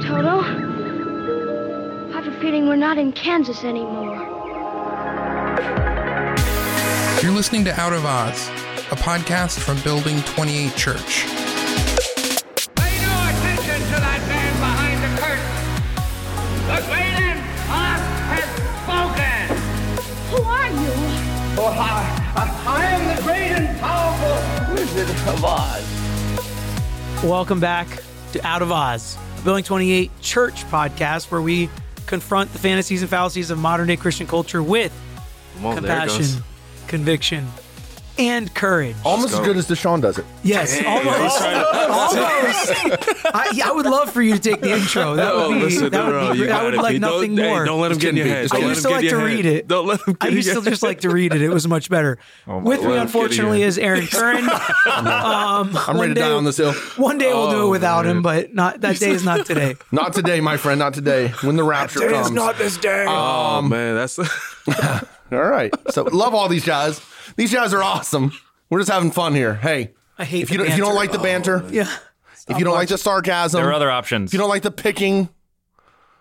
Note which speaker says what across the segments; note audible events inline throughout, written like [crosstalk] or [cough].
Speaker 1: Toto. I have a feeling we're not in Kansas anymore.
Speaker 2: You're listening to Out of Oz, a podcast from Building 28 Church.
Speaker 3: Pay no attention to that man behind the curtain. The great Oz has spoken.
Speaker 1: Who are you?
Speaker 3: Oh, I, I, I am the great and powerful Wizard of Oz.
Speaker 4: Welcome back to Out of Oz, a Building 28 church podcast where we confront the fantasies and fallacies of modern day Christian culture with
Speaker 5: it
Speaker 4: compassion, conviction, and courage.
Speaker 6: Almost as good as Deshaun does it.
Speaker 4: Yes, almost. almost. I, yeah, I would love for you to take the intro. That would
Speaker 5: Oh,
Speaker 4: be,
Speaker 5: listen,
Speaker 4: that
Speaker 5: no,
Speaker 4: would
Speaker 5: no,
Speaker 4: be
Speaker 5: you
Speaker 4: great. I
Speaker 5: got
Speaker 4: would like
Speaker 5: Pete.
Speaker 4: nothing
Speaker 5: don't,
Speaker 4: more.
Speaker 5: Hey, don't let him
Speaker 6: Just
Speaker 5: get in your head.
Speaker 6: Pete.
Speaker 5: Don't
Speaker 4: I
Speaker 5: let
Speaker 4: used
Speaker 5: him
Speaker 4: to
Speaker 5: get
Speaker 4: like
Speaker 5: in
Speaker 4: to
Speaker 5: your
Speaker 4: read
Speaker 5: head.
Speaker 4: it.
Speaker 5: Don't let him get
Speaker 4: I
Speaker 5: in
Speaker 4: used
Speaker 5: your
Speaker 4: to
Speaker 5: head.
Speaker 4: just like to read it. It was much better. [laughs] With me,
Speaker 5: let
Speaker 4: unfortunately, is Aaron [laughs] Curran. Um,
Speaker 6: I'm
Speaker 4: one
Speaker 6: ready to die on this hill.
Speaker 4: One day we'll do it
Speaker 5: Oh,
Speaker 4: without
Speaker 5: man.
Speaker 4: him, but not that [laughs] day is not today.
Speaker 6: Not today, my friend. Not today. When the rapture comes.
Speaker 4: Not this day.
Speaker 5: Oh man, that's
Speaker 6: all right. So love all these guys. These guys are awesome. We're just having fun here. Hey,
Speaker 4: I hate
Speaker 6: if you don't, if you don't like the banter,
Speaker 4: yeah.
Speaker 6: if you don't like the sarcasm,
Speaker 7: There are other options.
Speaker 6: if you don't like the picking,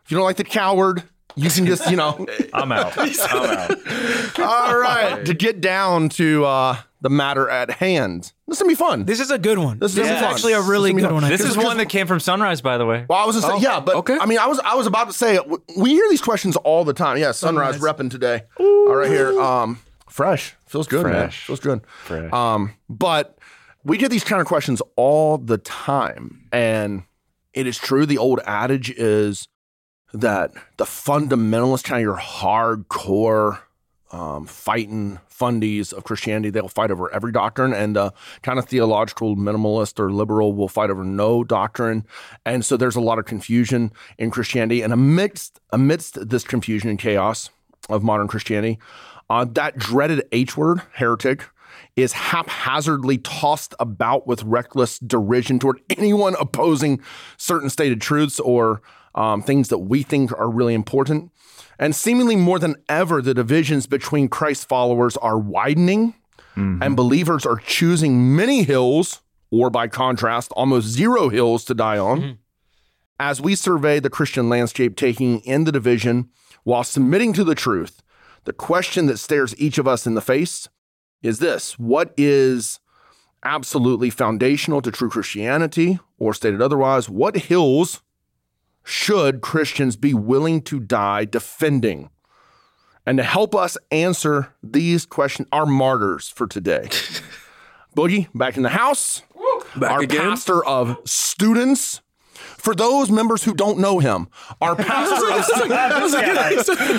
Speaker 6: if you don't like the coward, you can just you know. [laughs]
Speaker 7: I'm out. [laughs] I'm out.
Speaker 6: all right. To get down to uh, the matter at hand. This is gonna be fun.
Speaker 4: This is a good one.
Speaker 6: This
Speaker 4: This,
Speaker 6: is
Speaker 4: is actually a really good one. I
Speaker 7: This
Speaker 4: think.
Speaker 7: is one that came from Sunrise, by the way.
Speaker 6: Well, I was gonna say, yeah, but
Speaker 5: okay.
Speaker 6: I mean, I was I was about to say we hear these questions all the time. Yeah, sunrise, repping today. All right here, um, fresh feels good, man.
Speaker 5: Fresh.
Speaker 6: Feels good.
Speaker 5: Fresh.
Speaker 6: Um, but we get these kind of questions all the time, and it is true. The old adage is that the fundamentalist, kind of your hardcore um, fighting fundies of Christianity, they'll fight over every doctrine, and uh, kind of theological minimalist or liberal will fight over no doctrine. And so there's a lot of confusion in Christianity, and amidst amidst this confusion and chaos of modern Christianity, uh, that dreaded H word, heretic, is haphazardly tossed about with reckless derision toward anyone opposing certain stated truths or um, things that we think are really important. And seemingly more than ever, the divisions between Christ followers are widening, and believers are choosing many hills, or by contrast, almost zero hills to die on. As we survey the Christian landscape, taking in the division while submitting to the truth, the question that stares each of us in the face is this What is absolutely foundational to true Christianity? Or stated otherwise, what hills should Christians be willing to die defending? And to help us answer these questions, our martyrs for today. [laughs] Boogie, back in the house.
Speaker 5: Back
Speaker 6: our
Speaker 5: again?
Speaker 6: pastor of students. For those members who don't know him, our [laughs] pastor of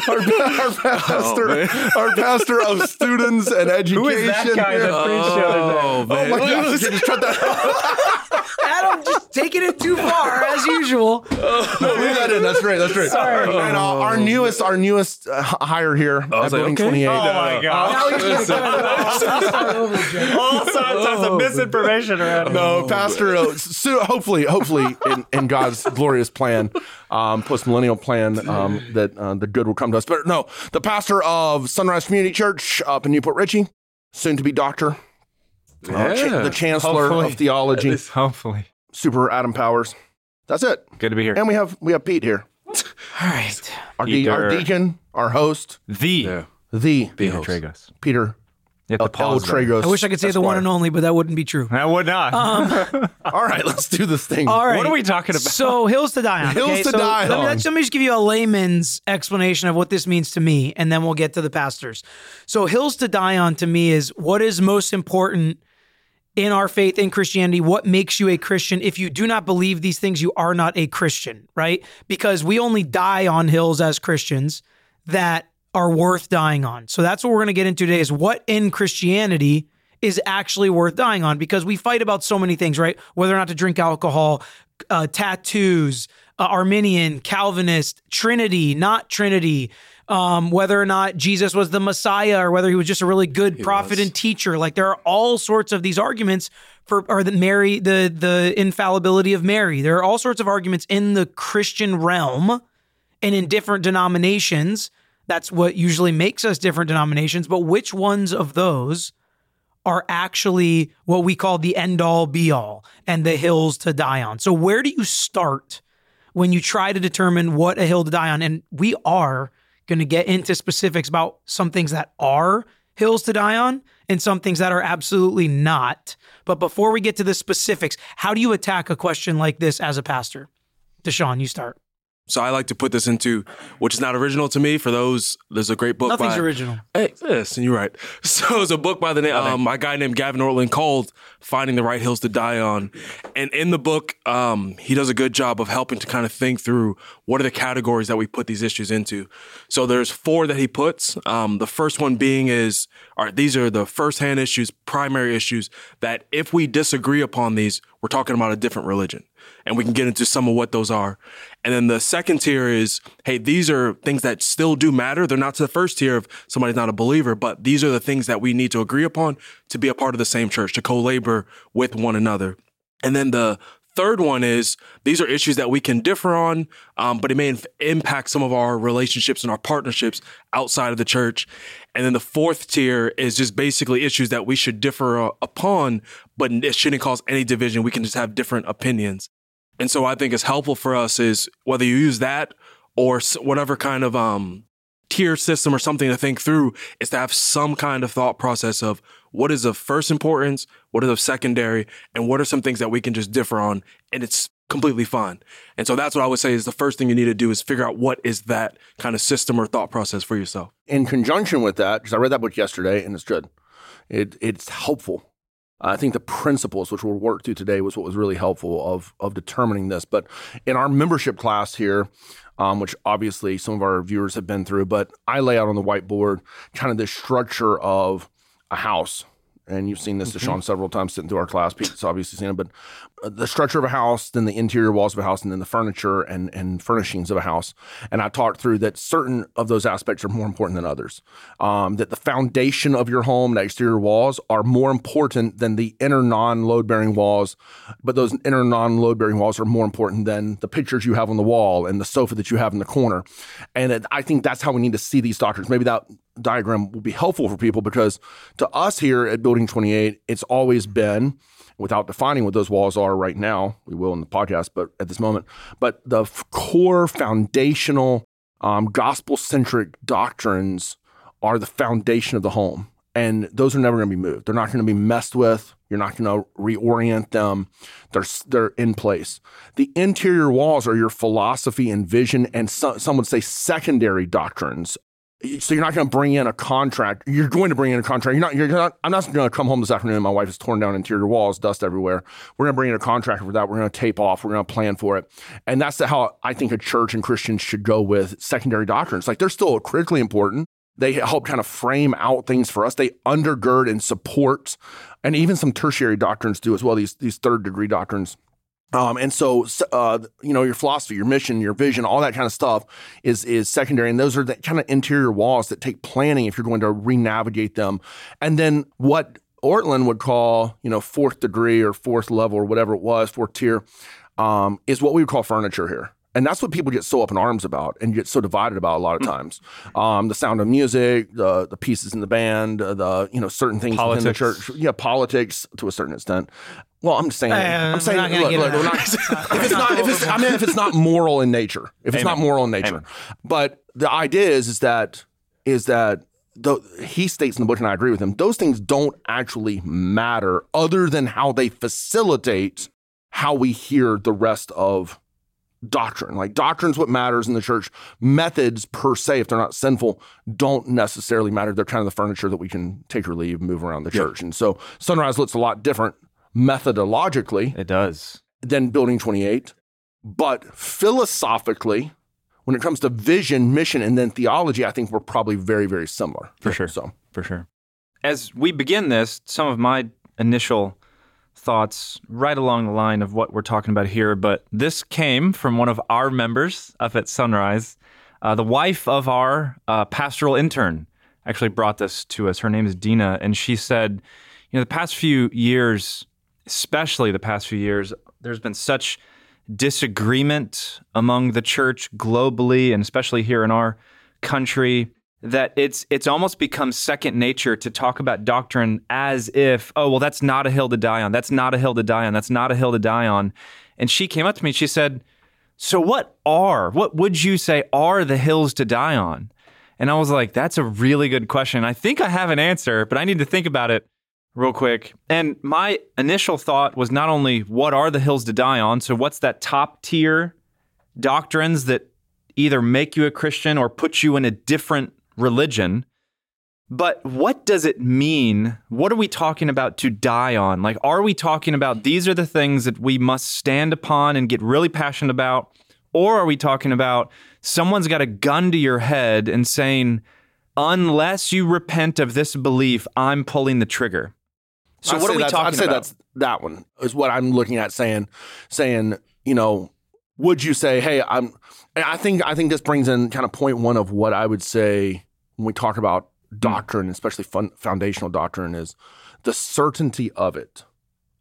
Speaker 6: our, [laughs] our pastor, our pastor of students and education.
Speaker 7: Who is that guy that preached the other day?
Speaker 5: oh man.
Speaker 6: Oh my gosh, just cut that. [laughs]
Speaker 4: Adam just taking it too far as usual.
Speaker 6: No, leave that in. That's great. That's great.
Speaker 4: Sorry.
Speaker 6: And uh, our newest, our newest uh, hire here
Speaker 5: I
Speaker 6: at
Speaker 5: was like, okay.
Speaker 6: 28.
Speaker 7: Oh my god.
Speaker 4: Now he's gonna cut.
Speaker 7: All sorts of misinformation around.
Speaker 6: No, Pastor. Uh, so hopefully, hopefully, in, in God's glorious plan, um, post millennial plan, um, that uh, the good will come to us. But no, the pastor of Sunrise Community Church up in New Port Richey, soon to be doctor, uh, cha- the chancellor
Speaker 7: Hopefully.
Speaker 6: of theology,
Speaker 7: Hopefully.
Speaker 6: Super Adam Powers. That's it.
Speaker 7: Good to be here.
Speaker 6: And we have we have Pete here,
Speaker 4: All right.
Speaker 6: our, de- our deacon, our host,
Speaker 7: The
Speaker 5: Yeah.
Speaker 6: the
Speaker 7: Peter
Speaker 5: host.
Speaker 7: Tragos.
Speaker 6: Peter
Speaker 7: You have to pause there.
Speaker 6: Tragos.
Speaker 4: I wish I could say the one and only, but that wouldn't be true.
Speaker 7: I would not.
Speaker 6: Um, [laughs] All right, let's do this thing.
Speaker 4: All right.
Speaker 7: What are we talking about?
Speaker 4: So hills to die on.
Speaker 6: Hills
Speaker 4: okay?
Speaker 6: to
Speaker 4: so
Speaker 6: die
Speaker 4: let me,
Speaker 6: on.
Speaker 4: Let me just give you a layman's explanation of what this means to me, and then we'll get to the pastors. So hills to die on to me is what is most important in our faith in Christianity. What makes you a Christian? If you do not believe these things, you are not a Christian, right? Because we only die on hills as Christians that are worth dying on. So that's what we're going to get into today is what in Christianity is actually worth dying on because we fight about so many things, right? Whether or not to drink alcohol, uh, tattoos, uh, Arminian, Calvinist, Trinity, not Trinity, um, whether or not Jesus was the Messiah or whether he was just a really good prophet
Speaker 5: was.
Speaker 4: and teacher. Like there are all sorts of these arguments for or the Mary, the the infallibility of Mary. There are all sorts of arguments in the Christian realm and in different denominations. That's what usually makes us different denominations. But which ones of those are actually what we call the end all be all and the hills to die on? So, where do you start when you try to determine what a hill to die on. And we are going to get into specifics about some things that are hills to die on and some things that are absolutely not. But before we get to the specifics, how do you attack a question like this as a pastor? Deshaun, you start.
Speaker 5: So I like to put this into, which is not original to me. For those, there's a great book.
Speaker 4: Nothing's
Speaker 5: by,
Speaker 4: original.
Speaker 5: Hey, yes, and you're right. [laughs] So it's a book by the name, um, a guy named Gavin Ortlund called "Finding the Right Hills to Die On," and in the book, um, he does a good job of helping to kind of think through what are the categories that we put these issues into. So there's four that he puts. Um, the first one being is, all right, these are the firsthand issues, primary issues that if we disagree upon these, we're talking about a different religion and we can get into some of what those are. And then the second tier is, hey, these are things that still do matter. They're not to the first tier of somebody's not a believer, but these are the things that we need to agree upon to be a part of the same church, to co-labor with one another. And then the third one is these are issues that we can differ on, um, but it may inf- impact some of our relationships and our partnerships outside of the church. And then the fourth tier is just basically issues that we should differ uh, upon, but it shouldn't cause any division. We can just have different opinions. And so I think it's helpful for us is whether you use that or whatever kind of um, tier system or something to think through is to have some kind of thought process of what is of first importance, what is of secondary, and what are some things that we can just differ on, and it's completely fine. And so that's what I would say is the first thing you need to do is figure out what is that kind of system or thought process for yourself.
Speaker 6: in conjunction with that, because I read that book yesterday and it's good, it, it's helpful. I think the principles, which we'll work through today, was what was really helpful of of determining this. But in our membership class here, um, which obviously some of our viewers have been through, but I lay out on the whiteboard kind of the structure of a house. And you've seen this, Deshaun, several times sitting through our class. Pete's obviously seen it, but uh, the structure of a house, then the interior walls of a house, and then the furniture and, and furnishings of a house. And I talked through that certain of those aspects are more important than others. Um, that the foundation of your home, the exterior walls, are more important than the inner non load bearing walls. But those inner non load bearing walls are more important than the pictures you have on the wall and the sofa that you have in the corner. And it, I think that's how we need to see these doctrines. Maybe that diagram will be helpful for people because to us here at Building 28, it's always been without defining what those walls are right now. We will in the podcast, but at this moment, but the f- core foundational um, gospel centric doctrines are the foundation of the home. And those are never going to be moved. They're not going to be messed with. You're not going to reorient them. They're they're in place. The interior walls are your philosophy and vision, and so, some would say secondary doctrines so you're not going to bring in a contract. You're going to bring in a contract. You're not. You're not. I'm not going to come home this afternoon. My wife has torn down interior walls, dust everywhere. We're going to bring in a contractor for that. We're going to tape off. We're going to plan for it, and that's how I think a church and Christians should go with secondary doctrines. Like they're still critically important. They help kind of frame out things for us. They undergird and support, and even some tertiary doctrines do as well. These these third degree doctrines. Um, and so, uh, you know, your philosophy, your mission, your vision, all that kind of stuff is is secondary, and those are the kind of interior walls that take planning if you're going to re-navigate them. And then what Ortlund would call, you know, fourth degree or fourth level or whatever it was, fourth tier, um, is what we would call furniture here. And that's what people get so up in arms about and get so divided about a lot of times. Um, the sound of music, the the pieces in the band, uh, the you know certain things within the church, yeah, politics to a certain extent. Well, I'm just saying.
Speaker 4: Uh,
Speaker 6: I'm saying. look, look,
Speaker 4: that.
Speaker 6: not- [laughs] if it's not, if it's, I mean, if it's not moral in nature, if it's not moral in nature,
Speaker 7: Amen.
Speaker 6: but the idea is, is that, is that the, he states in the book, and I agree with him. Those things don't actually matter, other than how they facilitate how we hear the rest of doctrine. Like doctrine's what matters in the church. Methods per se, if they're not sinful, don't necessarily matter. They're kind of the furniture that we can take or leave, move around the church. And so Sunrise looks a lot different methodologically
Speaker 7: It does.
Speaker 6: than Building 28. But philosophically, when it comes to vision, mission, and then theology, I think we're probably very, very similar.
Speaker 7: For sure.
Speaker 6: So
Speaker 7: For sure. As we begin this, some of my initial thoughts right along the line of what we're talking about here, but this came from one of our members up at Sunrise. Uh, the wife of our uh, pastoral intern actually brought this to us. Her name is Dina, and she said, you know, the past few years, especially the past few years, there's been such disagreement among the church globally and especially here in our country that it's it's almost become second nature to talk about doctrine as if oh well that's not a hill to die on that's not a hill to die on that's not a hill to die on and she came up to me and she said So, what are, what would you say are the hills to die on? And I was like, That's a really good question. I think I have an answer, but I need to think about it real quick. And my initial thought was not only what are the hills to die on? So, what's that top tier doctrines that either make you a Christian or put you in a different religion? But what does it mean? What are we talking about to die on? Like, are we talking about these are the things that we must stand upon and get really passionate about? Or are we talking about someone's got a gun to your head and saying, unless you repent of this belief, I'm pulling the trigger? So,
Speaker 6: I'd
Speaker 7: what are we talking
Speaker 6: I'd say
Speaker 7: about?
Speaker 6: that's that one is what I'm looking at saying, saying, you know, would you say, hey, I'm, I think, I think this brings in kind of point one of what I would say when we talk about hmm. doctrine, especially fun, foundational doctrine is the certainty of it.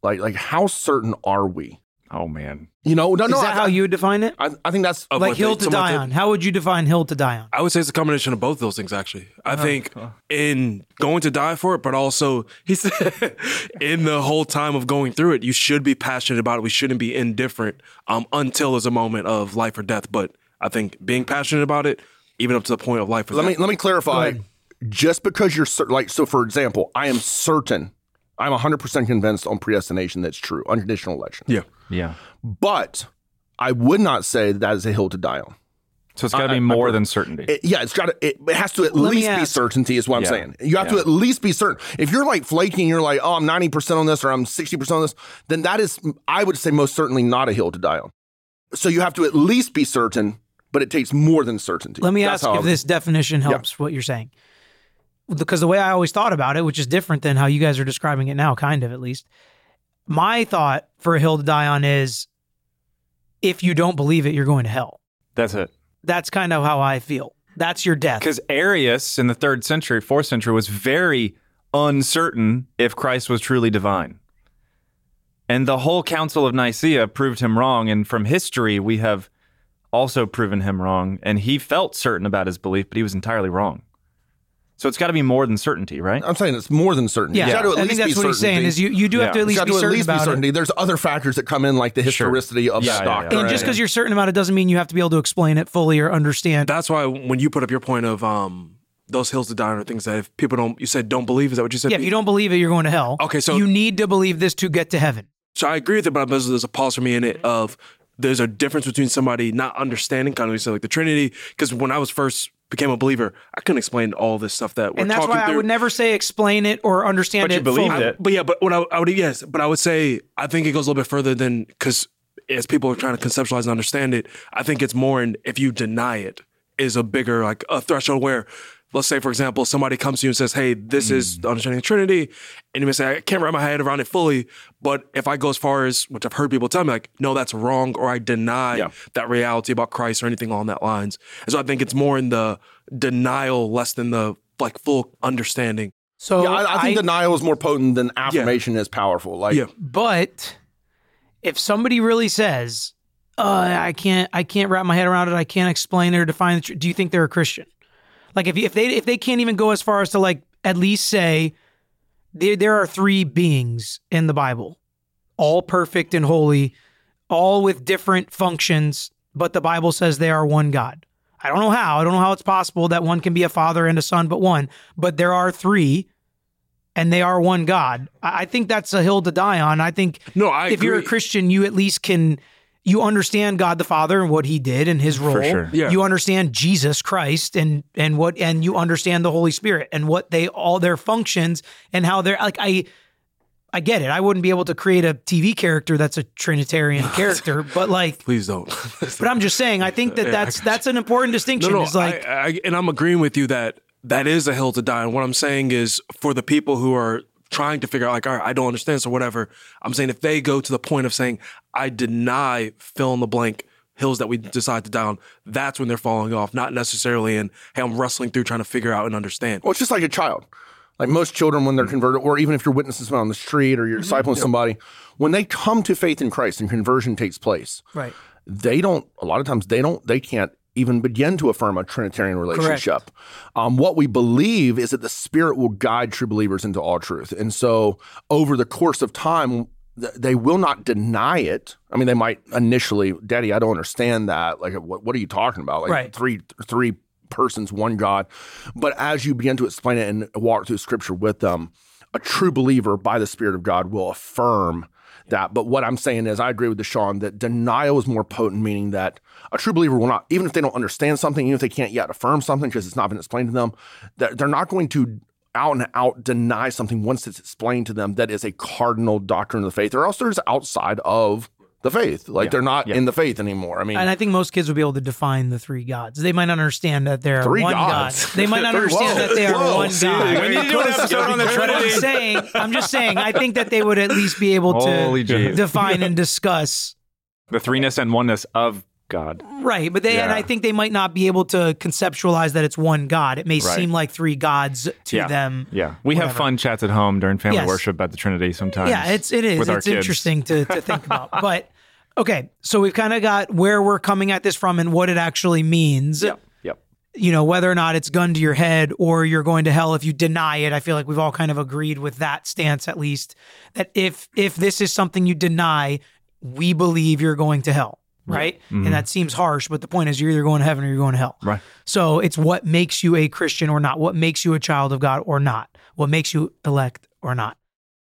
Speaker 6: Like, like how certain are we?
Speaker 7: Oh, man.
Speaker 6: You know, no,
Speaker 4: Is
Speaker 6: no,
Speaker 4: that
Speaker 6: I,
Speaker 4: how you would define it?
Speaker 6: I, I think that's
Speaker 5: Of
Speaker 4: like hill to die on. How would you define hill to die on?
Speaker 5: I would say it's a combination of both those things, actually. I think in going to die for it, but also [laughs] he said in the whole time of going through it, you should be passionate about it. We shouldn't be indifferent um, until there's a moment of life or death. But I think being passionate about it, even up to the point of life or
Speaker 6: let me let me clarify. Just because you're cer- like so, for example, I am certain, I'm 100 percent convinced on predestination that's true, unconditional election.
Speaker 5: yeah.
Speaker 7: Yeah.
Speaker 6: But I would not say that, that is a hill to die on.
Speaker 7: So, it's got to be more
Speaker 6: I-
Speaker 7: than certainty.
Speaker 6: It- yeah, it's got to. It, it has to at
Speaker 4: Let
Speaker 6: least be certainty. Is what I'm
Speaker 7: Yeah.
Speaker 6: saying. You have to at least be certain. If you're like flaking, you're like, oh, I'm 90 percent on this or I'm 60 percent on this. Then that is, I would say, most certainly not a hill to die on. So you have to at least be certain, but it takes more than certainty.
Speaker 4: Let me
Speaker 6: That's
Speaker 4: ask
Speaker 6: how I
Speaker 4: if this definition helps what you're saying. Because the way I always thought about it, which is different than how you guys are describing it now, kind of at least, my thought for a hill to die on is if you don't believe it, you're going to hell.
Speaker 7: That's it.
Speaker 4: That's kind of how I feel. That's your death.
Speaker 7: Because Arius in the third century, fourth century, was very uncertain if Christ was truly divine. And the whole Council of Nicaea proved him wrong. And from history, we have also proven him wrong. And he felt certain about his belief, but he was entirely wrong. So it's got to be more than certainty, right?
Speaker 6: I'm saying it's more than certainty.
Speaker 4: Yeah,
Speaker 6: It's got to at
Speaker 4: I
Speaker 6: least
Speaker 4: think that's
Speaker 6: be
Speaker 4: what he's saying. Is you, you do have to at
Speaker 6: It's
Speaker 4: least
Speaker 6: got
Speaker 4: be
Speaker 6: to at
Speaker 4: certain
Speaker 6: least be
Speaker 4: about
Speaker 6: certainty.
Speaker 4: it.
Speaker 6: There's other factors that come in, like the
Speaker 7: Sure.
Speaker 6: historicity of
Speaker 7: Yeah,
Speaker 6: that
Speaker 7: yeah,
Speaker 6: doctrine.
Speaker 4: And just because you're certain about it doesn't mean you have to be able to explain it fully or understand.
Speaker 5: That's why when you put up your point of um, those hills to die on are things that if people don't, you said don't believe. Is that what you said?
Speaker 4: yeah, if you don't believe it, you're going to hell.
Speaker 5: Okay, so-
Speaker 4: you need to believe this to get to heaven.
Speaker 5: So I agree with it, but there's, there's a pause for me in it of there's a difference between somebody not understanding kind of you said like the Trinity. Because when I was first became a believer, I couldn't explain all this stuff that we're
Speaker 4: And that's
Speaker 5: talking
Speaker 4: why I would never say explain it or understand
Speaker 7: But you
Speaker 4: it.
Speaker 7: believed
Speaker 4: fully.
Speaker 7: it.
Speaker 5: But yeah, but what I, I would yes, but I would say I think it goes a little bit further than because as people are trying to conceptualize and understand it, I think it's more in if you deny it is a bigger like a threshold where let's say for example somebody comes to you and says hey this is the understanding of trinity and you may say i can't wrap my head around it fully but if i go as far as which i've heard people tell me like no that's wrong or i deny
Speaker 6: Yeah.
Speaker 5: that reality about christ or anything along that lines and so i think it's more in the denial less than the like full understanding
Speaker 4: So
Speaker 6: yeah, I, I think denial is more potent than affirmation is powerful. Like,
Speaker 5: Yeah.
Speaker 4: But if somebody really says, uh, "I can't, I can't wrap my head around it. I can't explain it or define it," do you think they're a Christian? Like if if they if they can't even go as far as to like at least say there there are three beings in the Bible, all perfect and holy, all with different functions, but the Bible says they are one God. I don't know how. I don't know how it's possible that one can be a father and a son, but one. But there are three and they are one God. I I think that's a hill to die on. I think
Speaker 5: No, I
Speaker 4: if you're a. Christian, you at least can you understand God the Father and what He did and His role.
Speaker 7: sure.
Speaker 5: Yeah.
Speaker 4: You understand Jesus Christ and and what and you understand the Holy Spirit and what they all their functions and how they're like I. I get it. I wouldn't be able to create a TV character that's a Trinitarian [laughs] character, but like,
Speaker 5: please don't
Speaker 4: but I'm just saying. I think that
Speaker 5: Yeah, I
Speaker 4: that's an important distinction.
Speaker 5: No, no,
Speaker 4: is like,
Speaker 5: I, I, and I'm agreeing with you that that is a hill to die. And what I'm saying is for the people who are trying to figure out, like, all right, I don't understand, so whatever. I'm saying if they go to the point of saying, I deny fill in the blank hills that we decide to die on, that's when they're falling off, not necessarily in, hey, I'm wrestling through trying to figure out and understand.
Speaker 6: Well, it's just like a child. Like most children, when they're mm-hmm. converted, or even if you're witnessing someone on the street or you're mm-hmm. discipling somebody, when they come to faith in Christ and conversion takes place,
Speaker 4: right.
Speaker 6: they don't. A lot of times, they don't. They can't even begin to affirm a Trinitarian relationship. Um, what we believe is that the Spirit will guide true believers into all truth, and so over the course of time. th- they will not deny it. I mean, they might initially, Daddy, I don't understand that. Like, what, what are you talking about? Like
Speaker 4: Right.
Speaker 6: three three persons, one God. But as you begin to explain it and walk through Scripture with them, a true believer by the Spirit of God will affirm that. But what I'm saying is, I agree with Deshaun that denial is more potent, meaning that a true believer will not, even if they don't understand something, even if they can't yet affirm something because it's not been explained to them, that they're not going to out and out deny something once it's explained to them that is a cardinal doctrine of the faith, or else they're just outside of the faith. Like they're not
Speaker 7: yeah.
Speaker 6: in the faith anymore. I mean,
Speaker 4: And I think most kids would be able to define the three gods. They might not understand that they're
Speaker 6: Three
Speaker 4: one
Speaker 6: gods?
Speaker 4: god. They might [laughs] not understand
Speaker 6: whoa,
Speaker 4: that they are
Speaker 6: whoa,
Speaker 4: one
Speaker 6: see,
Speaker 4: god.
Speaker 6: we need to do an
Speaker 7: episode on the
Speaker 4: But I'm saying, I'm just saying, I think that they would at least be able to define and discuss.
Speaker 7: The threeness and oneness of God.
Speaker 4: Right, but they and I think they might not be able to conceptualize that it's one God. It may
Speaker 7: Right.
Speaker 4: seem like three gods to
Speaker 7: yeah.
Speaker 4: them.
Speaker 7: Yeah. We have fun chats at home during family
Speaker 4: Yes.
Speaker 7: worship at the Trinity sometimes.
Speaker 4: Yeah, it's it is. It's interesting to to think about. [laughs] But okay, so we've kind of got where we're coming at this from and what it actually means.
Speaker 7: Yep. Yep.
Speaker 4: You know, whether or not it's gun to your head or you're going to hell if you deny it. I feel like we've all kind of agreed with that stance at least. That if if this is something you deny, we believe you're going to hell. Right. And that seems harsh, but the point is you're either going to heaven or you're going to hell.
Speaker 7: Right.
Speaker 4: So it's what makes you a Christian or not, what makes you a child of God or not, what makes you elect or not.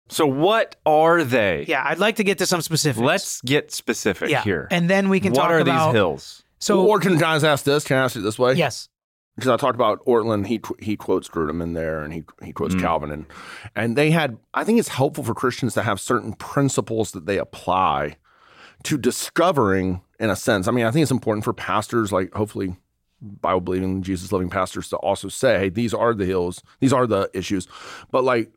Speaker 7: So what are they?
Speaker 4: Yeah, I'd like to get to some specifics.
Speaker 7: Let's get specific
Speaker 4: yeah,
Speaker 7: here.
Speaker 4: and then we can
Speaker 7: what
Speaker 4: talk
Speaker 7: are
Speaker 4: about
Speaker 7: these hills?
Speaker 4: So
Speaker 6: or can I ask this? Can I ask it this way?
Speaker 4: yes,
Speaker 6: because I talked about Ortlund, he he quotes Grudem in there, and he he
Speaker 7: Mm.
Speaker 6: quotes Calvin, and and they had. I think it's helpful for Christians to have certain principles that they apply to discovering, in a sense. I mean, I think it's important for pastors, like hopefully Bible believing, Jesus loving pastors, to also say, hey, these are the hills, these are the issues, but like.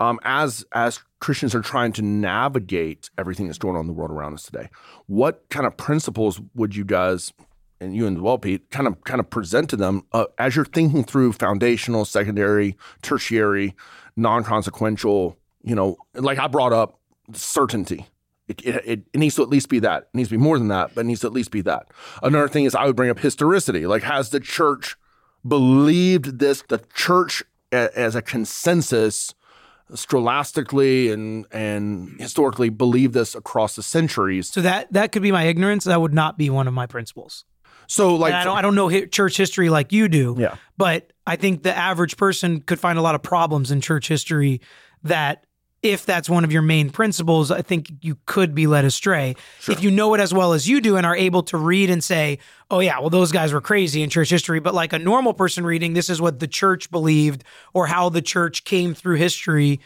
Speaker 6: Um, as as Christians are trying to navigate everything that's going on in the world around us today, what kind of principles would you guys and you and well, Pete, kind of kind of present to them uh, as you're thinking through foundational, secondary, tertiary, non-consequential. You know, like I brought up certainty. It, it, it, it needs to at least be that. It needs to be more than that, but it needs to at least be that. Another thing is I would bring up historicity. Like, has the church believed this? The church a, as a consensus, scholastically and and historically, believed this across the centuries.
Speaker 4: so that that could be my ignorance. That would not be one of my principles.
Speaker 6: So, like,
Speaker 4: And I don't I don't know church history like you do.
Speaker 6: Yeah.
Speaker 4: but I think the average person could find a lot of problems in church history that. If that's one of your main principles, I think you could be led astray. If you know it as well as you do and are able to read and say, oh, yeah, well, those guys were crazy in church history. But like a normal person reading, this is what the church believed or how the church came through history.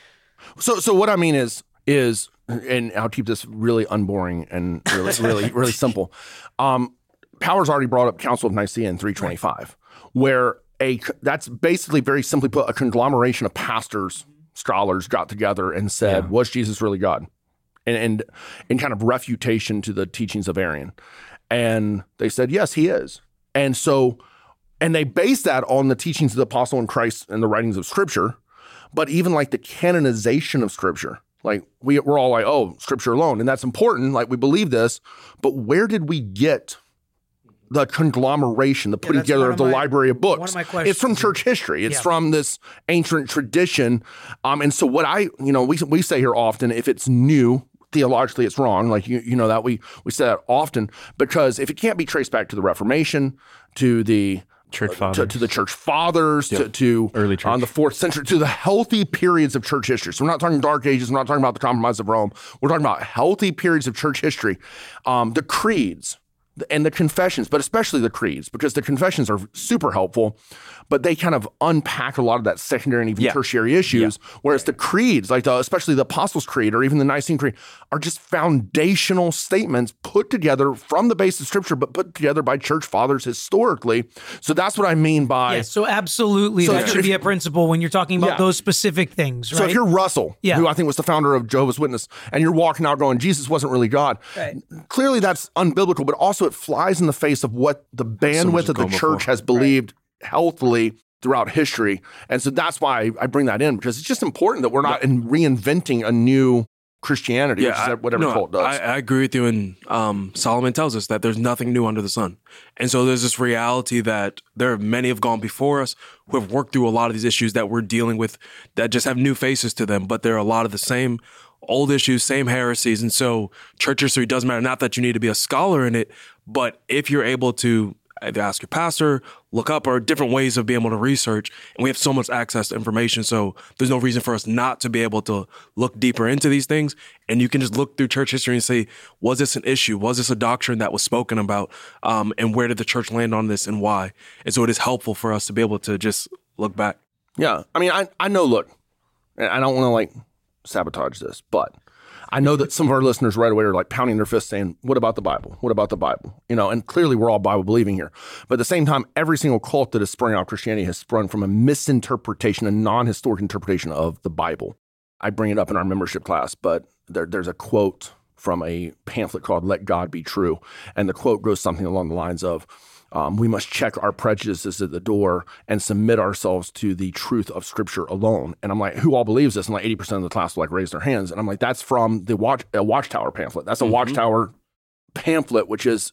Speaker 6: So, so what I mean is, is, and I'll keep this really unboring and really, [laughs] really, really simple. Um, Powers already brought up Council of Nicaea in 325, where a that's basically very simply put a conglomeration of pastors, scholars got together and said, "Was Jesus really God?" And and in kind of refutation to the teachings of Arian, and they said, "Yes, he is." And so, and they based that on the teachings of the apostle and Christ and the writings of Scripture but even like the canonization of scripture like we, we're all like oh scripture alone and that's important like we believe this but where did we get the conglomeration the putting
Speaker 4: that's
Speaker 6: together of
Speaker 4: of
Speaker 6: the
Speaker 4: my-
Speaker 6: library of books
Speaker 4: one of my questions.
Speaker 6: it's from church history it's
Speaker 4: Yeah.
Speaker 6: from this ancient tradition um, and so what i you know we, we say here often if it's new theologically it's wrong like you, you know that we we say that often because if it can't be traced back to the reformation to the
Speaker 7: Church
Speaker 6: to,
Speaker 7: fathers.
Speaker 6: to the church fathers, to, to
Speaker 7: Early church.
Speaker 6: on the fourth century, to the healthy periods of church history. So we're not talking dark ages. We're not talking about the compromise of Rome. We're talking about healthy periods of church history. Um, the creeds and the confessions, but especially the creeds, because the confessions are super helpful, but they kind of unpack a lot of that secondary and even
Speaker 7: Yeah.
Speaker 6: tertiary issues. Whereas the creeds, like the, especially the Apostles' Creed or even the Nicene Creed, are just foundational statements put together from the base of Scripture, but put together by church fathers historically. So that's what I mean by.
Speaker 4: Yeah, so absolutely
Speaker 6: So
Speaker 4: that should be a principle when you're talking about
Speaker 6: Yeah.
Speaker 4: those specific things, right?
Speaker 6: So if you're Russell,
Speaker 4: Yeah.
Speaker 6: who I think was the founder of Jehovah's Witness, and you're walking out going, Jesus wasn't really God, clearly that's unbiblical, but also it flies in the face of what the bandwidth
Speaker 5: has
Speaker 6: of the church
Speaker 5: before.
Speaker 6: has believed healthily throughout history. And so that's why I bring that in, because it's just important that we're not in reinventing a new Christianity, which
Speaker 5: I-
Speaker 6: is what every
Speaker 5: no,
Speaker 6: cult does.
Speaker 5: I, I agree with you. And um, Solomon tells us that there's nothing new under the sun. And so there's this reality that there are many have gone before us who have worked through a lot of these issues that we're dealing with that just have new faces to them, but they're a lot of the same old issues, same heresies. And so church history doesn't matter. Not that you need to be a scholar in it, but if you're able to either ask your pastor, look up, or different ways of being able to research. And we have so much access to information. So there's no reason for us not to be able to look deeper into these things. And you can just look through church history and say, was this an issue? Was this a doctrine that was spoken about? Um, and where did the church land on this and why? And so it is helpful for us to be able to just look back.
Speaker 6: Yeah. I mean, I, I know, look, I don't want to like sabotage this, but I know that some of our listeners right away are like pounding their fists saying, What about the Bible? What about the Bible? You know, and clearly we're all Bible believing here. But at the same time, every single cult that has sprung out of Christianity has sprung from a misinterpretation, a non historic interpretation of the Bible. I bring it up in our membership class, but there, there's a quote from a pamphlet called Let God Be True. And the quote goes something along the lines of, um, we must check our prejudices at the door and submit ourselves to the truth of Scripture alone. And I'm like, who all believes this? And like 80% of the class will like raise their hands. And I'm like, that's from the watch a Watchtower pamphlet. That's a
Speaker 5: Mm-hmm.
Speaker 6: Watchtower pamphlet, which is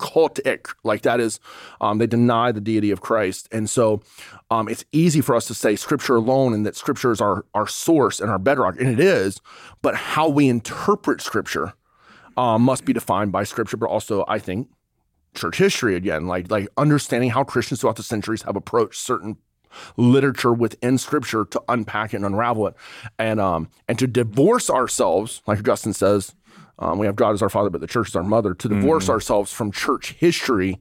Speaker 6: cultic. Like that is, um, they deny the deity of Christ. And so um, it's easy for us to say Scripture alone and that Scripture is our our source and our bedrock, and it is. But how we interpret Scripture um, must be defined by Scripture, but also, I think, church history again, like like understanding how Christians throughout the centuries have approached certain literature within Scripture to unpack it and unravel it, and um and to divorce ourselves, like Augustine says, um, we have God as our Father, but the Church is our mother. To divorce ourselves from church history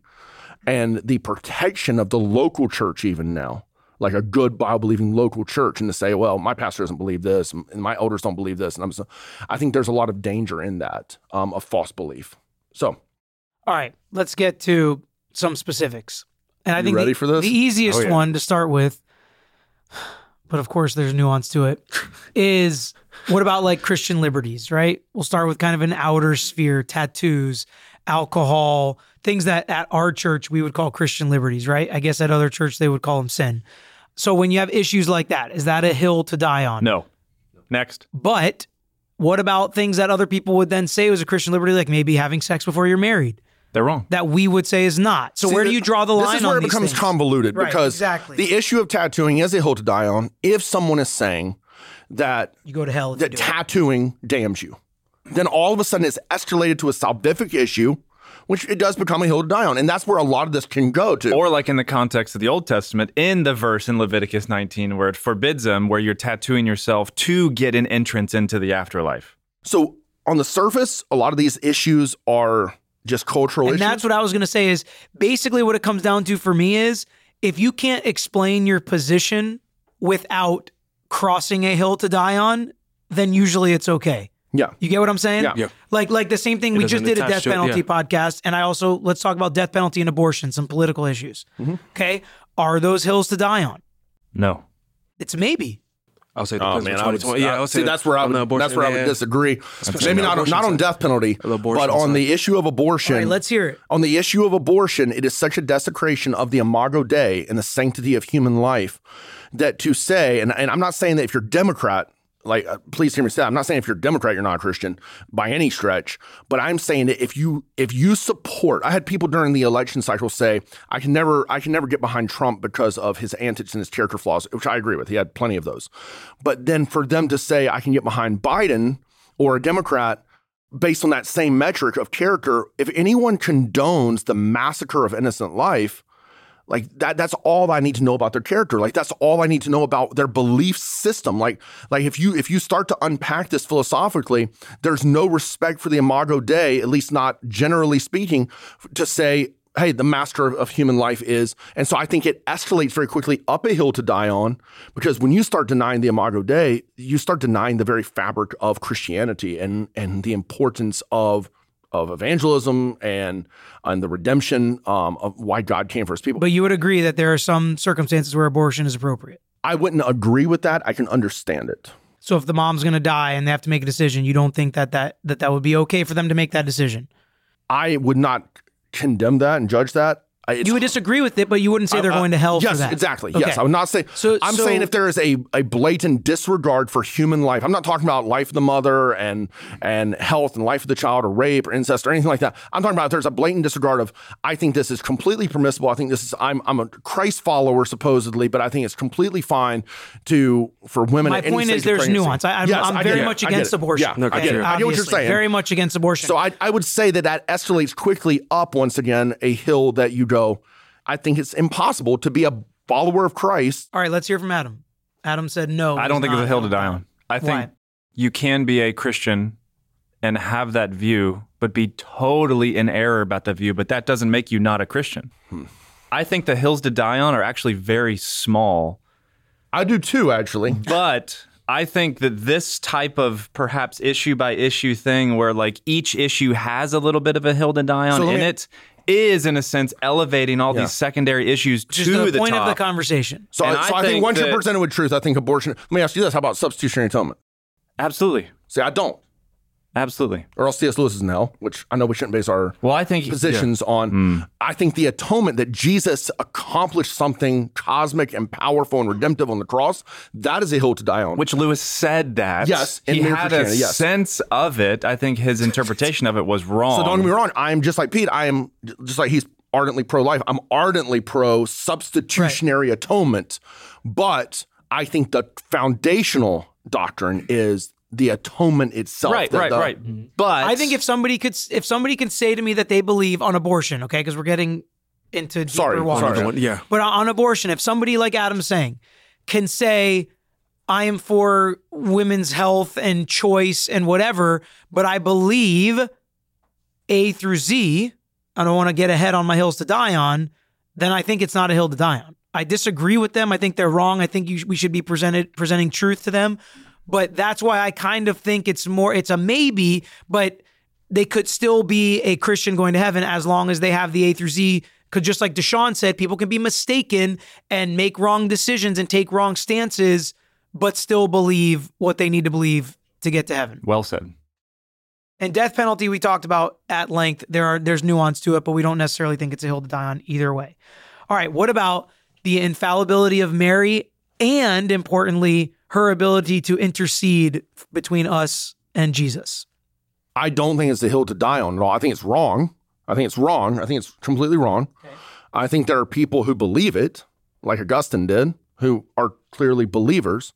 Speaker 6: and the protection of the local church, even now. Like a good Bible believing local church, and to say, well, my pastor doesn't believe this, and my elders don't believe this, and I'm so, I think there's a lot of danger in that um, of false belief. So,
Speaker 4: All right, let's get to some specifics. And I
Speaker 6: You
Speaker 4: think
Speaker 6: ready
Speaker 4: the,
Speaker 6: for this?
Speaker 4: the easiest
Speaker 5: Oh, yeah.
Speaker 4: one to start with, but of course there's nuance to it, [laughs] is what about like Christian liberties, right? We'll start with kind of an outer sphere, tattoos, alcohol, things that at our church we would call Christian liberties, right? I guess at other church they would call them sin. So when you have issues like that, is that a hill to die on?
Speaker 7: No. Next.
Speaker 4: But what about things that other people would then say was a Christian liberty, like maybe having sex before you're married?
Speaker 7: They're wrong.
Speaker 4: that we would say is not. So
Speaker 6: See,
Speaker 4: where do you draw the line?
Speaker 6: This is where
Speaker 4: on
Speaker 6: it
Speaker 4: these
Speaker 6: becomes
Speaker 4: things?
Speaker 6: convoluted
Speaker 4: Right,
Speaker 6: because
Speaker 4: exactly.
Speaker 6: the issue of tattooing is a hill to die on. If someone is saying that
Speaker 4: You go to hell.
Speaker 6: That
Speaker 4: do it.
Speaker 6: tattooing damns you, then all of a sudden it's escalated to a salvific issue, which it does become a hill to die on, and that's where a lot of this can go to.
Speaker 7: Or like in the context of the Old Testament, in the verse in Leviticus 19 where it forbids them, where you're tattooing yourself to get an entrance into the afterlife.
Speaker 6: so on the surface, a lot of these issues are just cultural
Speaker 4: and
Speaker 6: issues.
Speaker 4: that's what I was going to say is basically what it comes down to for me is if you can't explain your position without crossing a hill to die on, then usually it's okay.
Speaker 6: yeah.
Speaker 4: You get what I'm saying?
Speaker 6: Yeah.
Speaker 5: Yeah.
Speaker 4: Like like the same thing we just did a death
Speaker 5: to it,
Speaker 4: penalty
Speaker 5: yeah.
Speaker 4: podcast, and I also let's talk about death penalty and abortion, some political issues.
Speaker 6: Mm-hmm.
Speaker 4: Okay, are those hills to die on?
Speaker 7: No.
Speaker 4: It's maybe.
Speaker 5: I'll say
Speaker 6: Oh man, I would,
Speaker 5: 2020. Yeah, I'll
Speaker 6: see
Speaker 5: say
Speaker 6: that's where I would,
Speaker 5: abortion,
Speaker 6: that's where I would
Speaker 5: yeah.
Speaker 6: disagree.
Speaker 5: Especially
Speaker 6: Maybe not
Speaker 5: abortion
Speaker 6: not on death penalty, but on
Speaker 5: side.
Speaker 6: the issue of abortion.
Speaker 4: All right, let's hear it.
Speaker 6: on the issue of abortion, it is such a desecration of the imago Dei and the sanctity of human life that to say, and, and I'm not saying that if you're Democrat, like, uh, please hear me say. I'm not saying if you're a Democrat, you're not a Christian by any stretch, but I'm saying that if you if you support, I had people during the election cycle say, I can never I can never get behind Trump because of his antics and his character flaws, which I agree with. He had plenty of those, but then for them to say I can get behind Biden or a Democrat based on that same metric of character, if anyone condones the massacre of innocent life, like that that's all I need to know about their character. Like that's all I need to know about their belief system. Like like if you if you start to unpack this philosophically, there's no respect for the imago Dei, at least not generally speaking, to say Hey, the master of, human life is, and so I think it escalates very quickly up a hill to die on, because when you start denying the Imago Dei, you start denying the very fabric of Christianity and and the importance of of evangelism and and the redemption um, of why God came for His people.
Speaker 4: But you would agree that there are some circumstances where abortion is appropriate.
Speaker 6: I wouldn't agree with that. I can understand it.
Speaker 4: So if the mom's going to die and they have to make a decision, you don't think that that that, that would be okay for them to make that decision?
Speaker 6: I would not condemn that and judge that.
Speaker 4: You would disagree with it, but you wouldn't say they're
Speaker 6: uh,
Speaker 4: going to hell
Speaker 6: yes,
Speaker 4: for that.
Speaker 6: exactly.
Speaker 4: Okay.
Speaker 6: Yes, I would not say.
Speaker 4: So-
Speaker 6: I'm
Speaker 4: so-
Speaker 6: saying if there is a, a blatant disregard for human life, I'm not talking about life of the mother and and health and life of the child or rape or incest or anything like that. I'm talking about if there's a blatant disregard of. I think this is completely permissible. I think this is. I'm I'm a Christ follower supposedly, but I think it's completely fine to for women.
Speaker 4: My point is there's nuance. I, I'm,
Speaker 6: Yes,
Speaker 4: I'm very much against abortion.
Speaker 6: Yeah, I get it. I get what you're saying.
Speaker 4: Very much against abortion.
Speaker 6: So I, I would say that that escalates quickly up once again a hill that you go. I think it's impossible to be a follower of Christ.
Speaker 4: All right, let's hear from Adam. Adam said no.
Speaker 7: I don't think it's
Speaker 4: not
Speaker 7: a hill to die on. I think
Speaker 4: Why?
Speaker 7: you can be a Christian and have that view, but be totally in error about that view. But that doesn't make you not a Christian.
Speaker 6: Hmm.
Speaker 7: I think the hills to die on are actually very small.
Speaker 6: I do too, actually. [laughs]
Speaker 7: But I think that this type of perhaps issue by issue thing where like each issue has a little bit of a hill to die on
Speaker 6: So
Speaker 7: in
Speaker 6: me-
Speaker 7: it is in a sense elevating all
Speaker 6: Yeah.
Speaker 7: these secondary issues
Speaker 4: Which
Speaker 7: to
Speaker 4: the,
Speaker 7: the,
Speaker 4: point
Speaker 7: top.
Speaker 4: of the conversation.
Speaker 6: So,
Speaker 7: And
Speaker 6: so
Speaker 7: I
Speaker 6: I, think
Speaker 7: think
Speaker 6: once you're presented with truth, I think abortion. Let me ask you this: How about substitutionary atonement?
Speaker 7: Absolutely.
Speaker 6: See, I don't.
Speaker 7: Absolutely.
Speaker 6: Or else C.S. Lewis is in hell, which I know we shouldn't base our
Speaker 7: Well, I think
Speaker 6: positions on. Hmm. I think the atonement that Jesus accomplished something cosmic and powerful and redemptive on the cross. That is a hill to die on.
Speaker 7: Which Lewis said that.
Speaker 6: Yes,
Speaker 7: he had a
Speaker 6: yes.
Speaker 7: sense of it. I think his interpretation of it was wrong.
Speaker 6: So don't get me wrong. I am just like Pete. I am just like he's ardently pro life. I'm ardently pro substitutionary atonement. But I think the foundational doctrine is the atonement itself.
Speaker 7: Right,
Speaker 6: that
Speaker 7: right,
Speaker 6: the-
Speaker 7: right. But
Speaker 4: I think if somebody could if somebody can say to me that they believe on abortion, okay, because we're getting into deeper
Speaker 6: Sorry,
Speaker 4: waters.
Speaker 6: sorry.
Speaker 5: Another yeah.
Speaker 4: But on abortion, if somebody like Adam's saying can say, I am for women's health and choice and whatever, but I believe A through Z, I don't want to get ahead on my hills to die on, then I think it's not a hill to die on. I disagree with them. I think they're wrong. I think you, we should be presented presenting truth to them. But that's why I kind of think it's more, it's a maybe, but they could still be a Christian going to heaven as long as they have the A through Z. Because just like Deshaun said, people can be mistaken and make wrong decisions and take wrong stances, but still believe what they need to believe to get to heaven.
Speaker 7: well said.
Speaker 4: And death penalty we talked about at length. There are there's nuance to it, but we don't necessarily think it's a hill to die on either way. All right, what about the infallibility of Mary and importantly her ability to intercede between us and Jesus?
Speaker 6: I don't think it's the hill to die on at all. I think it's wrong. I think it's wrong. I think it's completely wrong. I think there are people who believe it, like Augustine did, who are clearly believers.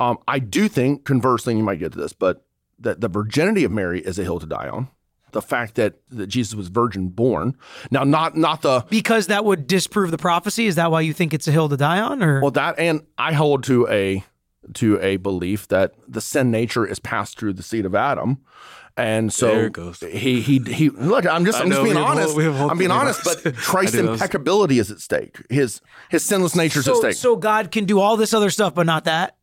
Speaker 6: Um, I do think, conversely, and you might get to this, but that the virginity of Mary is a hill to die on. The fact that, that Jesus was virgin born. Now, not not the
Speaker 4: Because that would disprove the prophecy. Is that why you think it's a hill to die on? Or
Speaker 6: well that, and I hold to a to a belief that the sin nature is passed through the seed of Adam. And so
Speaker 5: There it goes.
Speaker 6: he he he look, I'm just
Speaker 5: I
Speaker 6: I'm just being honest.
Speaker 5: all- we have all
Speaker 6: I'm being honest, but Christ's [laughs]
Speaker 5: I do those.
Speaker 6: impeccability is at stake. His his sinless nature is at
Speaker 4: so,
Speaker 6: stake.
Speaker 4: so God can do all this other stuff, but not that.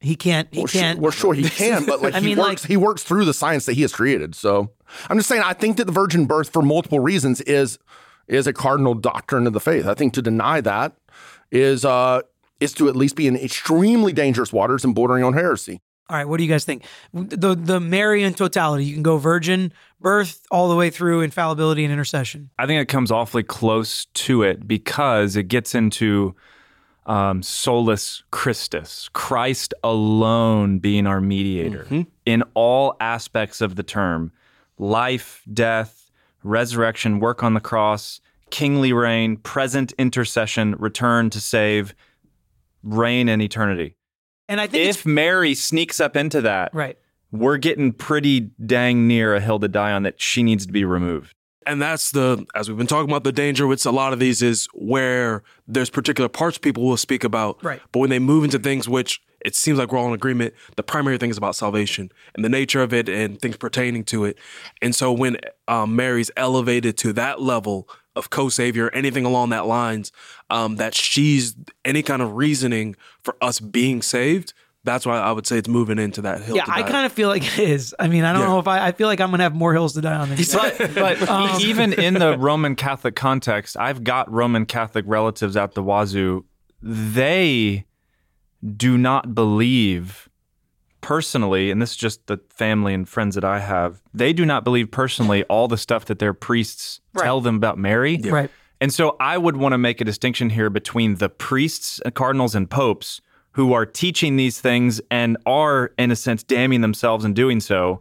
Speaker 4: He can't. He
Speaker 6: well, sure,
Speaker 4: can't.
Speaker 6: well, sure he [laughs] can, but like
Speaker 4: I
Speaker 6: he
Speaker 4: mean,
Speaker 6: works
Speaker 4: like-
Speaker 6: he works through the science that he has created. So I'm just saying I think that the virgin birth for multiple reasons is is a cardinal doctrine of the faith. I think to deny that is uh is to at least be in extremely dangerous waters and bordering on heresy.
Speaker 4: All right, what do you guys think? The the Marian totality. You can go virgin birth all the way through infallibility and intercession.
Speaker 7: I think it comes awfully close to it because it gets into um, solus Christus, Christ alone being our mediator in all aspects of the term life, death, resurrection, work on the cross, kingly reign, present intercession, return to save, reign in eternity.
Speaker 4: And I think
Speaker 7: If Mary sneaks up into that,
Speaker 4: right.
Speaker 7: we're getting pretty dang near a hill to die on that she needs to be removed.
Speaker 5: And that's the, as we've been talking about, the danger with a lot of these is where there's particular parts people will speak about.
Speaker 4: Right.
Speaker 5: But when they move into things which it seems like we're all in agreement, the primary thing is about salvation and the nature of it and things pertaining to it. And so when um, Mary's elevated to that level of co-savior, anything along that lines, um, that she's any kind of reasoning for us being saved, that's why I would say it's moving into that hill.
Speaker 4: Yeah,
Speaker 5: to
Speaker 4: I kind of feel like it is. I mean, I don't
Speaker 5: Yeah.
Speaker 4: know if I. I feel like I'm gonna have more hills to die on than you.
Speaker 7: But, [laughs] but even in the [laughs] Roman Catholic context, I've got Roman Catholic relatives at the wazoo. They do not believe personally, and this is just the family and friends that I have, they do not believe personally all the stuff that their priests
Speaker 4: Right.
Speaker 7: tell them about Mary.
Speaker 4: Right.
Speaker 7: And so I would want to make a distinction here between the priests, uh, cardinals, and popes who are teaching these things and are, in a sense, damning themselves in doing so,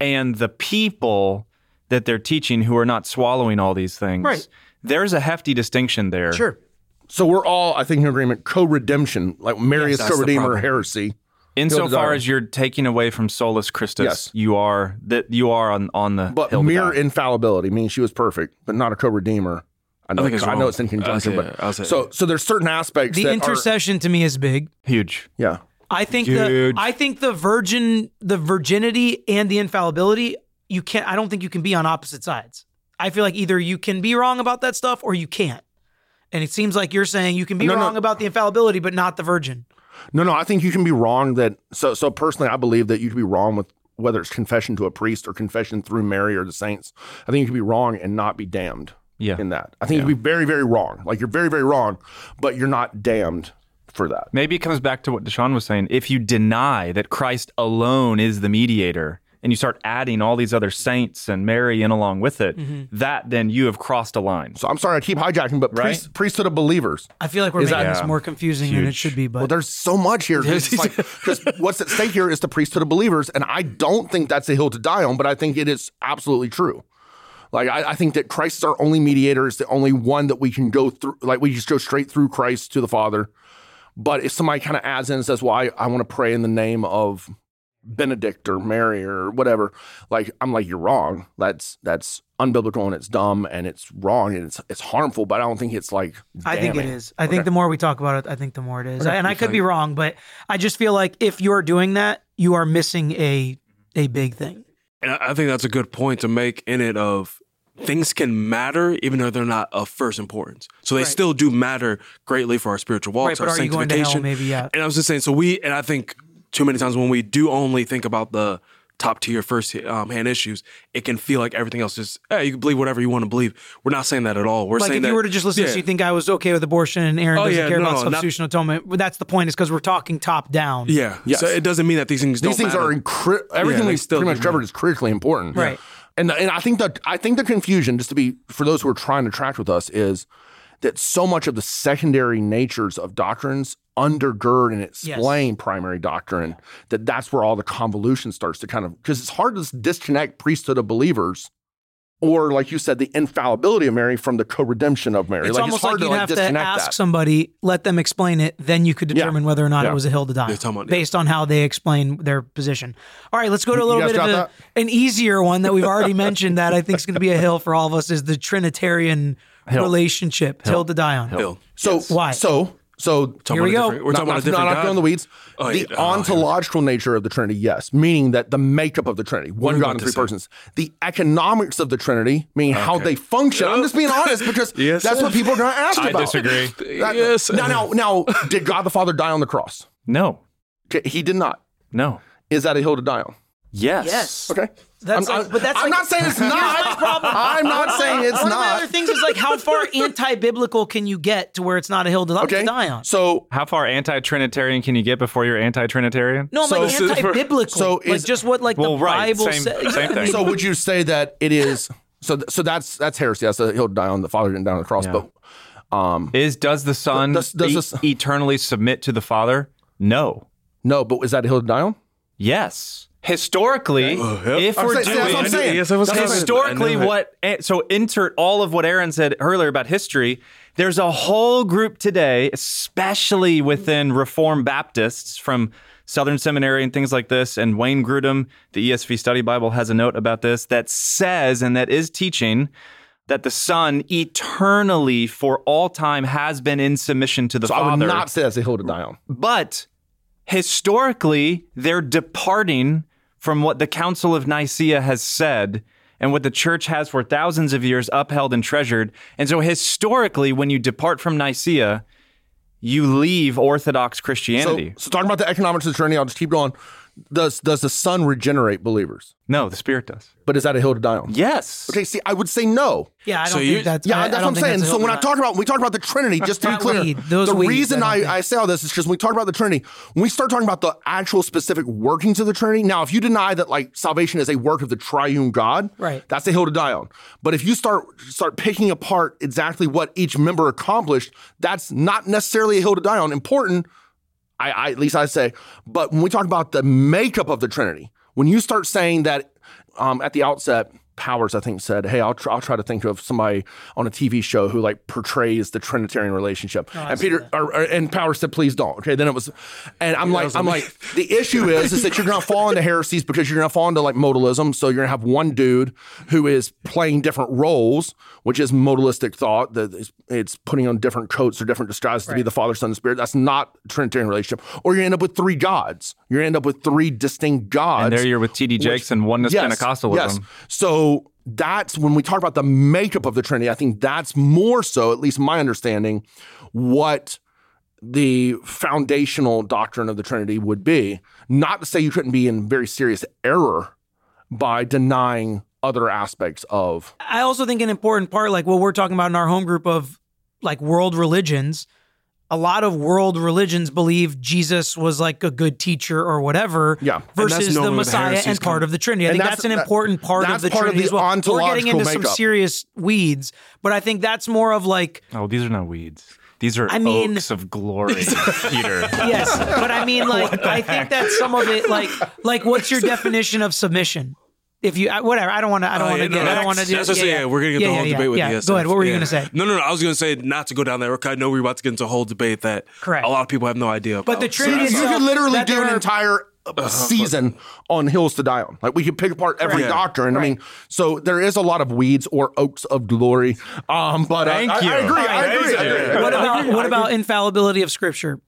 Speaker 7: and the people that they're teaching who are not swallowing all these things.
Speaker 4: Right.
Speaker 7: There's a hefty distinction there.
Speaker 4: Sure.
Speaker 6: So we're all, I think, in agreement. Co-redemption, like Mary is co-redeemer heresy.
Speaker 7: Insofar
Speaker 6: Hilda
Speaker 7: as you're taking away from solus Christus,
Speaker 6: Yes.
Speaker 7: you are that you are on on the
Speaker 6: But
Speaker 7: hill to
Speaker 6: mere
Speaker 7: die.
Speaker 6: infallibility, means she was perfect, but not a co-redeemer. I know,
Speaker 5: think it's
Speaker 6: I know
Speaker 5: wrong.
Speaker 6: it's in
Speaker 5: I'll
Speaker 6: conjunction,
Speaker 5: say
Speaker 6: but.
Speaker 5: I'll say
Speaker 6: so so there's certain aspects
Speaker 4: The
Speaker 6: that
Speaker 4: intercession to me is big.
Speaker 7: huge.
Speaker 6: Yeah,
Speaker 4: I think the I think the virgin the virginity and the infallibility you can't I don't think you can be on opposite sides. I feel like either you can be wrong about that stuff or you can't. And it seems like you're saying you can be
Speaker 6: No, no.
Speaker 4: wrong about the infallibility but not the virgin.
Speaker 6: No, no. I think you can be wrong. That so so personally, I believe that you can be wrong with whether it's confession to a priest or confession through Mary or the saints. I think you can be wrong and not be damned.
Speaker 7: Yeah.
Speaker 6: in that, I think you can be very very wrong. Like you're very very wrong, but you're not damned for that.
Speaker 7: Maybe it comes back to what Deshaun was saying. If you deny that Christ alone is the mediator, and you start adding all these other saints and Mary in along with it,
Speaker 4: Mm-hmm.
Speaker 7: that then you have crossed a line.
Speaker 6: So I'm sorry, I keep hijacking, but
Speaker 7: Right?
Speaker 6: priest, priesthood of believers.
Speaker 4: I feel like we're
Speaker 6: Is
Speaker 4: making
Speaker 6: that-
Speaker 4: this
Speaker 7: Yeah.
Speaker 4: more confusing than it should be, but
Speaker 6: Well, there's so much here. 'cause it's like- [laughs] 'cause what's at stake here is the priesthood of believers, and I don't think that's a hill to die on, but I think it is absolutely true. Like I, I think that Christ is our only mediator, is the only one that we can go through. Like we just go straight through Christ to the Father. But if somebody kind of adds in and says, "Well, I, I want to pray in the name of Benedict or Mary or whatever," like I'm like, "You're wrong. That's that's unbiblical and it's dumb and it's wrong and it's it's harmful." But I don't think it's like.
Speaker 4: I think it is.
Speaker 6: damning.
Speaker 4: is. I think the more we talk about it, I think the more it is. and I could be wrong, but I just feel like if you're doing that, you are missing a a big thing.
Speaker 5: And I I think that's a good point to make in it of things can matter even though they're not of first importance. So they
Speaker 4: Right.
Speaker 5: still do matter greatly for our spiritual walks,
Speaker 4: Right,
Speaker 5: our
Speaker 4: are you going to hell?
Speaker 5: sanctification.
Speaker 4: Maybe, yeah.
Speaker 5: And I was just saying, so we, and I think too many times when we do only think about the top tier first um, hand issues, it can feel like everything else is, hey, you can believe whatever you want to believe. We're not saying that at all. We're
Speaker 4: Like
Speaker 5: saying
Speaker 4: if
Speaker 5: that,
Speaker 4: you were to just listen to
Speaker 5: Yeah.
Speaker 4: this, you think I was okay with abortion and Aaron
Speaker 5: Oh,
Speaker 4: doesn't
Speaker 5: yeah,
Speaker 4: care
Speaker 5: no,
Speaker 4: about
Speaker 5: no, not-
Speaker 4: atonement. But that's the point, is because we're talking top down.
Speaker 5: Yeah.
Speaker 6: Yes.
Speaker 5: So it doesn't mean that these things
Speaker 6: These
Speaker 5: don't
Speaker 6: things
Speaker 5: matter.
Speaker 6: are incri- everything
Speaker 5: they
Speaker 6: we
Speaker 5: still
Speaker 6: pretty much covered is critically important.
Speaker 4: Right.
Speaker 6: And and I think that I think the confusion, just to be for those who are trying to track with us, is that so much of the secondary natures of doctrines undergird and explain primary doctrine. That that's where all the convolution starts to kind of because it's hard to disconnect priesthood of believers. Or, like you said, the infallibility of Mary from the co-redemption of Mary.
Speaker 4: It's
Speaker 6: like
Speaker 4: almost
Speaker 6: hard
Speaker 4: like you'd
Speaker 6: to like
Speaker 4: have to ask
Speaker 6: that.
Speaker 4: somebody, let them explain it, then you could determine whether or not
Speaker 6: Yeah.
Speaker 4: it was a hill to die
Speaker 5: They're talking about-
Speaker 4: based on how they explain their position. All right, let's go to a little bit of a, an easier one that we've already mentioned that I think is going to be a hill for all of us is the Trinitarian relationship, hill, to die on.
Speaker 5: Hill.
Speaker 6: So
Speaker 4: Why?
Speaker 6: So so
Speaker 4: Here we go.
Speaker 5: We're
Speaker 6: not,
Speaker 5: talking about a
Speaker 6: not,
Speaker 5: different
Speaker 6: not, not
Speaker 5: God.
Speaker 6: going in the weeds.
Speaker 5: Oh,
Speaker 6: the.
Speaker 5: Oh,
Speaker 6: ontological nature of the Trinity, yes, meaning that the makeup of the Trinity, one
Speaker 5: are
Speaker 6: God
Speaker 5: about
Speaker 6: and three
Speaker 5: say?
Speaker 6: persons. The economics of the Trinity, meaning how they function. I'm just being honest because [laughs]
Speaker 5: Yes,
Speaker 6: that's
Speaker 5: sir.
Speaker 6: what people are going to ask
Speaker 7: I
Speaker 6: about.
Speaker 7: I disagree.
Speaker 6: That-
Speaker 5: Yes.
Speaker 6: Now, now, now, did God the Father die on the cross?
Speaker 7: No,
Speaker 6: he did not.
Speaker 7: no.
Speaker 6: Is that a hill to die on?
Speaker 7: Yes.
Speaker 4: Yes.
Speaker 6: Okay.
Speaker 4: That's
Speaker 6: I'm,
Speaker 4: like- but that's
Speaker 6: I'm
Speaker 4: like-
Speaker 6: not saying it's
Speaker 4: Here's my
Speaker 6: not.
Speaker 4: problem.
Speaker 6: I'm not saying it's
Speaker 4: One of my
Speaker 6: not.
Speaker 4: other things is like how far [laughs] anti-biblical can you get to where it's not a hill to,
Speaker 6: Okay.
Speaker 4: to die on?
Speaker 6: So
Speaker 7: How far anti-Trinitarian can you get before you're anti-Trinitarian?
Speaker 4: No, I'm
Speaker 6: So-
Speaker 4: like anti-biblical.
Speaker 6: so
Speaker 4: like just what like
Speaker 7: Well,
Speaker 4: the
Speaker 7: right,
Speaker 4: Bible
Speaker 7: same-
Speaker 4: says.
Speaker 7: same [laughs] thing.
Speaker 6: so would you say that it is so so that's that's heresy. That's a hill to die on. The Father didn't die on the cross,
Speaker 7: Yeah.
Speaker 6: but um
Speaker 7: Is does the Son
Speaker 6: Does- does
Speaker 7: e-
Speaker 6: the Son-
Speaker 7: eternally submit to the Father? No.
Speaker 6: no, but is that a hill to die on?
Speaker 7: Yes. Historically, oh, if
Speaker 6: I'm
Speaker 7: we're
Speaker 6: saying- that's what I'm
Speaker 7: doing
Speaker 6: saying.
Speaker 5: Yes, I was
Speaker 6: That's what I'm
Speaker 5: saying.
Speaker 7: historically
Speaker 5: I it.
Speaker 7: what so insert all of what Aaron said earlier about history. There's a whole group today, especially within Reformed Baptists from Southern Seminary and things like this, and Wayne Grudem, the ESV Study Bible, has a note about this that says and that is teaching that the Son eternally for all time has been in submission to the
Speaker 6: So I would not say that's a hill to die on.
Speaker 7: But historically, they're departing from what the Council of Nicaea has said and what the church has for thousands of years upheld and treasured. And so, historically, when you depart from Nicaea, you leave Orthodox Christianity.
Speaker 6: so talking about the economics of the Trinity, I'll just keep going. Does does the Son regenerate believers?
Speaker 7: No, the Spirit does.
Speaker 6: But is that a hill to die on?
Speaker 7: Yes.
Speaker 6: Okay, see, I would say no.
Speaker 4: Yeah, I don't
Speaker 5: So
Speaker 4: think
Speaker 5: you-
Speaker 4: that's.
Speaker 6: Yeah,
Speaker 4: I, I
Speaker 6: that's
Speaker 4: don't
Speaker 6: what I'm
Speaker 4: think
Speaker 6: saying.
Speaker 4: that's a
Speaker 6: So
Speaker 4: hill
Speaker 6: when I
Speaker 4: to
Speaker 6: talk about when we talk about the Trinity, just to be
Speaker 4: That
Speaker 6: clear,
Speaker 4: weed, those
Speaker 6: the
Speaker 4: weeds,
Speaker 6: reason
Speaker 4: I
Speaker 6: I,
Speaker 4: don't
Speaker 6: I, say all this is because when we talk about the Trinity, when we start talking about the actual specific workings of the Trinity. Now, if you deny that like salvation is a work of the triune God,
Speaker 4: Right.
Speaker 6: that's a hill to die on. But if you start start picking apart exactly what each member accomplished, that's not necessarily a hill to die on. Important, I, I at least I say. But when we talk about the makeup of the Trinity, when you start saying that um, at the outset, Powers I think said, "Hey, I'll try, I'll try to think of somebody on a TV show who like portrays the Trinitarian relationship." and Peter or, or- and Powers said, "Please don't." Okay, then it was, and I'm like, I'm like, [laughs] the issue is is that you're gonna fall into heresies because you're gonna fall into like modalism. So you're gonna have one dude who is playing different roles, which is modalistic thought that is, it's putting on different coats or different disguises to be the Father, Son, and Spirit. That's not Trinitarian relationship. Or you end up with three gods. You end up with three distinct gods.
Speaker 7: And there you're with T.D. Jakes and oneness Pentecostalism.
Speaker 6: Yes. So that's when we talk about the makeup of the Trinity. I think that's more so, at least my understanding, what the foundational doctrine of the Trinity would be. Not to say you couldn't be in very serious error by denying other aspects of.
Speaker 4: I also think an important part, like what we're talking about in our home group of like world religions, a lot of world religions believe Jesus was like a good teacher or whatever,
Speaker 6: Yeah.
Speaker 4: Versus the
Speaker 5: normally the
Speaker 4: Messiah and part of the Trinity. I
Speaker 6: And
Speaker 4: think
Speaker 6: that's-
Speaker 4: that's, an
Speaker 6: that-
Speaker 4: important part
Speaker 6: that's
Speaker 4: of the
Speaker 6: part of
Speaker 4: Trinity
Speaker 6: the
Speaker 4: as well. We're getting
Speaker 6: ontological
Speaker 4: into some serious weeds, but I think that's more of like
Speaker 7: Oh, these are not weeds. These are
Speaker 4: I mean-
Speaker 7: oaks of glory, [laughs] Peter.
Speaker 4: yes, but I mean [laughs] like I think that some of it like like what's your [laughs] definition of submission? If you whatever, I don't want to. I don't
Speaker 5: Uh,
Speaker 4: want to
Speaker 5: yeah,
Speaker 4: get.
Speaker 5: no,
Speaker 4: I don't want to do.
Speaker 5: That's what I'm. Yeah, we're gonna get the whole
Speaker 4: yeah,
Speaker 5: debate with
Speaker 4: yeah.
Speaker 5: the
Speaker 4: Go ahead. What were you gonna say?
Speaker 5: No, no, no. I was gonna say not to go down that road. 'cause I know we're about to get into a whole debate that
Speaker 4: Correct.
Speaker 5: a lot of people have no idea.
Speaker 4: But the
Speaker 5: about.
Speaker 4: Trinity
Speaker 6: You
Speaker 4: itself,
Speaker 6: could literally do an
Speaker 4: are-
Speaker 6: entire uh, season on hills to die on. Like we could pick apart every
Speaker 5: Yeah.
Speaker 6: doctrine. I mean, so there is a lot of weeds or oaks of glory. Um, but uh,
Speaker 7: Thank
Speaker 6: I,
Speaker 7: you.
Speaker 6: I agree. I
Speaker 7: Thank
Speaker 6: agree. I agree.
Speaker 4: what about what about infallibility of Scripture?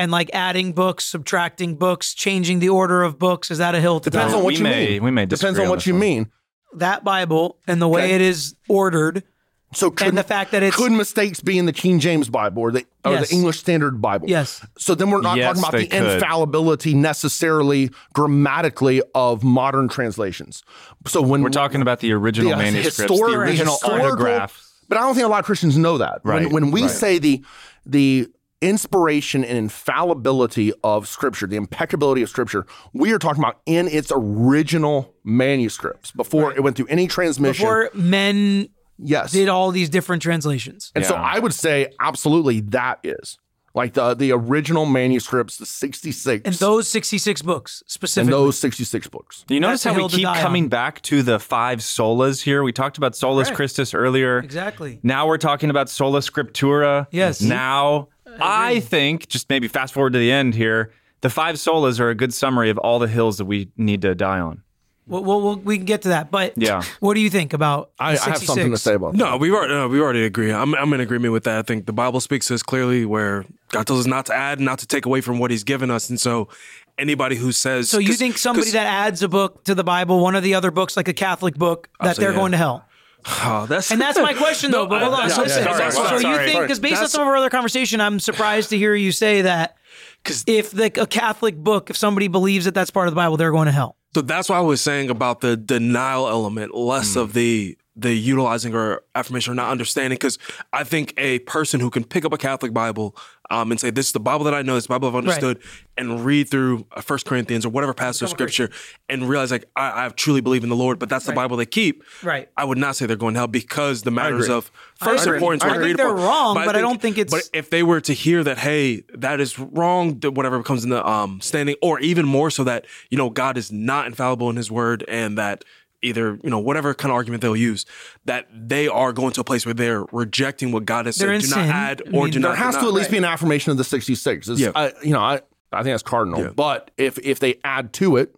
Speaker 4: And like adding books, subtracting books, changing the order of books, is that a hill to
Speaker 6: Depends
Speaker 4: die?
Speaker 6: on what
Speaker 7: We
Speaker 6: you
Speaker 7: may-
Speaker 6: mean.
Speaker 7: we may
Speaker 6: depends on
Speaker 7: on
Speaker 6: what you
Speaker 7: one.
Speaker 6: mean.
Speaker 4: that Bible and the way
Speaker 6: Okay.
Speaker 4: it is ordered.
Speaker 6: So could,
Speaker 4: the fact that it's-
Speaker 6: could mistakes be in the King James Bible or the or
Speaker 4: Yes.
Speaker 6: the English Standard Bible?
Speaker 4: Yes.
Speaker 6: So then we're not
Speaker 7: Yes,
Speaker 6: talking about the
Speaker 7: could.
Speaker 6: infallibility necessarily grammatically of modern translations. So when
Speaker 7: We're talking about the original
Speaker 6: the
Speaker 7: manuscripts,
Speaker 6: historic-
Speaker 7: the original
Speaker 6: historical-
Speaker 7: autographs.
Speaker 6: But I don't think a lot of Christians know that.
Speaker 7: Right,
Speaker 6: When, when we
Speaker 7: right.
Speaker 6: say the the inspiration and infallibility of Scripture, the impeccability of Scripture, we are talking about in its original manuscripts before it went through any transmission.
Speaker 4: Before men
Speaker 6: yes.
Speaker 4: did all these different translations.
Speaker 6: and so I would say absolutely that is like the the original manuscripts, the 66
Speaker 4: And those 66 books
Speaker 6: and
Speaker 4: specifically.
Speaker 6: those 66 books.
Speaker 7: Do you notice
Speaker 4: That's
Speaker 7: how we keep
Speaker 4: die on.
Speaker 7: coming back to the five solas here? We talked about solus
Speaker 4: Right.
Speaker 7: Christus earlier.
Speaker 4: Exactly.
Speaker 7: Now we're talking about sola scriptura.
Speaker 4: Yes.
Speaker 7: Now I think just maybe fast forward to the end here. The five solas are a good summary of all the hills that we need to die on.
Speaker 4: Well, well, well, we can get to that. But
Speaker 7: Yeah. [laughs]
Speaker 4: what do you think about
Speaker 6: I, I have
Speaker 4: 66?
Speaker 6: something to say about that.
Speaker 5: No, we already no, we already agree. I'm I'm in agreement with that. I think the Bible speaks to us clearly where God tells us not to add, not to take away from what He's given us, and so anybody who says
Speaker 4: So you think somebody that adds a book to the Bible, one of the other books, like a Catholic book, that they're
Speaker 5: yeah.
Speaker 4: going to hell?
Speaker 5: Oh, that's
Speaker 4: And that's my question, though. But hold on,
Speaker 6: yeah,
Speaker 4: listen.
Speaker 6: yeah, sorry,
Speaker 4: so
Speaker 6: sorry,
Speaker 4: you
Speaker 6: sorry,
Speaker 4: think, because based on some of our other conversation, I'm surprised to hear you say that.
Speaker 5: Because
Speaker 4: if the, a Catholic book, if somebody believes that that's part of the Bible, they're going to hell.
Speaker 5: So that's why I was saying about the denial element, less mm. of the the utilizing or affirmation or not understanding. Because I think a person who can pick up a Catholic Bible um, and say, "This is the Bible that I know, this Bible I've understood," and read through uh, First Corinthians or whatever passage of Scripture and realize like I, I truly believe in the Lord, but that's the Bible they keep.
Speaker 4: Right.
Speaker 5: I would not say they're going to hell because the matters of first
Speaker 4: agree.
Speaker 5: importance.
Speaker 4: I
Speaker 5: were
Speaker 4: think
Speaker 5: agreed
Speaker 4: they're
Speaker 5: upon.
Speaker 4: wrong, but I don't think it's-
Speaker 5: But if they were to hear that, hey, that is wrong, that whatever comes in the um, standing, or even more so that you know God is not infallible in His Word, and that either you know whatever kind of argument they'll use, that they are going to a place where they're rejecting what God has
Speaker 4: They're in
Speaker 5: said. Do not
Speaker 4: sin.
Speaker 5: add
Speaker 4: I
Speaker 5: or
Speaker 4: mean,
Speaker 5: do
Speaker 6: there
Speaker 5: not.
Speaker 6: has to
Speaker 5: deny.
Speaker 6: at least be an affirmation of the 66.
Speaker 5: Yeah.
Speaker 6: I, you know, I, I think that's cardinal.
Speaker 5: Yeah.
Speaker 6: But if if they add to it,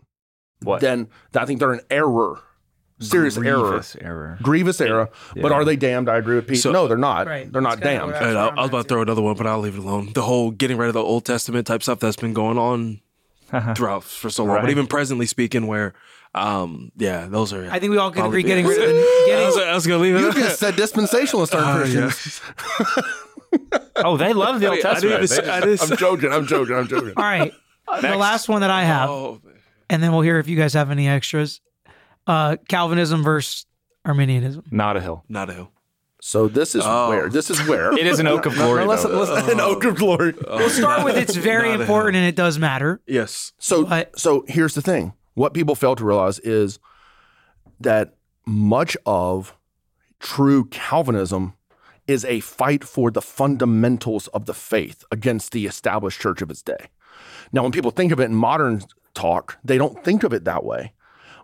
Speaker 7: What?
Speaker 6: then I think they're an error, serious
Speaker 7: Grievous
Speaker 6: error,
Speaker 7: error.
Speaker 6: grievous error. But are they damned? I agree with Pete.
Speaker 5: So-
Speaker 6: no, they're not.
Speaker 4: Right.
Speaker 6: They're not damned.
Speaker 4: I-
Speaker 5: I, I was about to throw another one, but I'll leave it alone. The whole getting rid of the Old Testament type stuff that's been going on [laughs] throughout for so long,
Speaker 7: Right.
Speaker 5: but even presently speaking, where, um, yeah, those are.
Speaker 4: I think we all can agree getting
Speaker 5: the-
Speaker 4: rid of [laughs] the
Speaker 5: I was, I was gonna leave it.
Speaker 6: You just said dispensationalists aren't
Speaker 5: Oh, yeah.
Speaker 6: Christians.
Speaker 7: Oh, they love the Old
Speaker 5: Wait, I didn't
Speaker 7: Testament.
Speaker 5: even say-
Speaker 7: They-
Speaker 5: I didn't
Speaker 6: I'm joking. I'm joking. I'm joking.
Speaker 4: All right. [laughs] The last one that I have,
Speaker 5: Oh,
Speaker 4: and then we'll hear if you guys have any extras. Uh, Calvinism versus Arminianism.
Speaker 7: Not a hill.
Speaker 5: Not a hill.
Speaker 6: So this is
Speaker 5: Oh.
Speaker 6: where this is where
Speaker 7: It is an oak of glory.
Speaker 6: Now, listen,
Speaker 7: though.
Speaker 6: listen, an oak of glory.
Speaker 4: We'll start with it's very important and it does matter.
Speaker 5: Yes.
Speaker 6: So,
Speaker 4: But-
Speaker 6: so here's the thing: what people fail to realize is that much of true Calvinism is a fight for the fundamentals of the faith against the established church of its day. Now, when people think of it in modern talk, they don't think of it that way.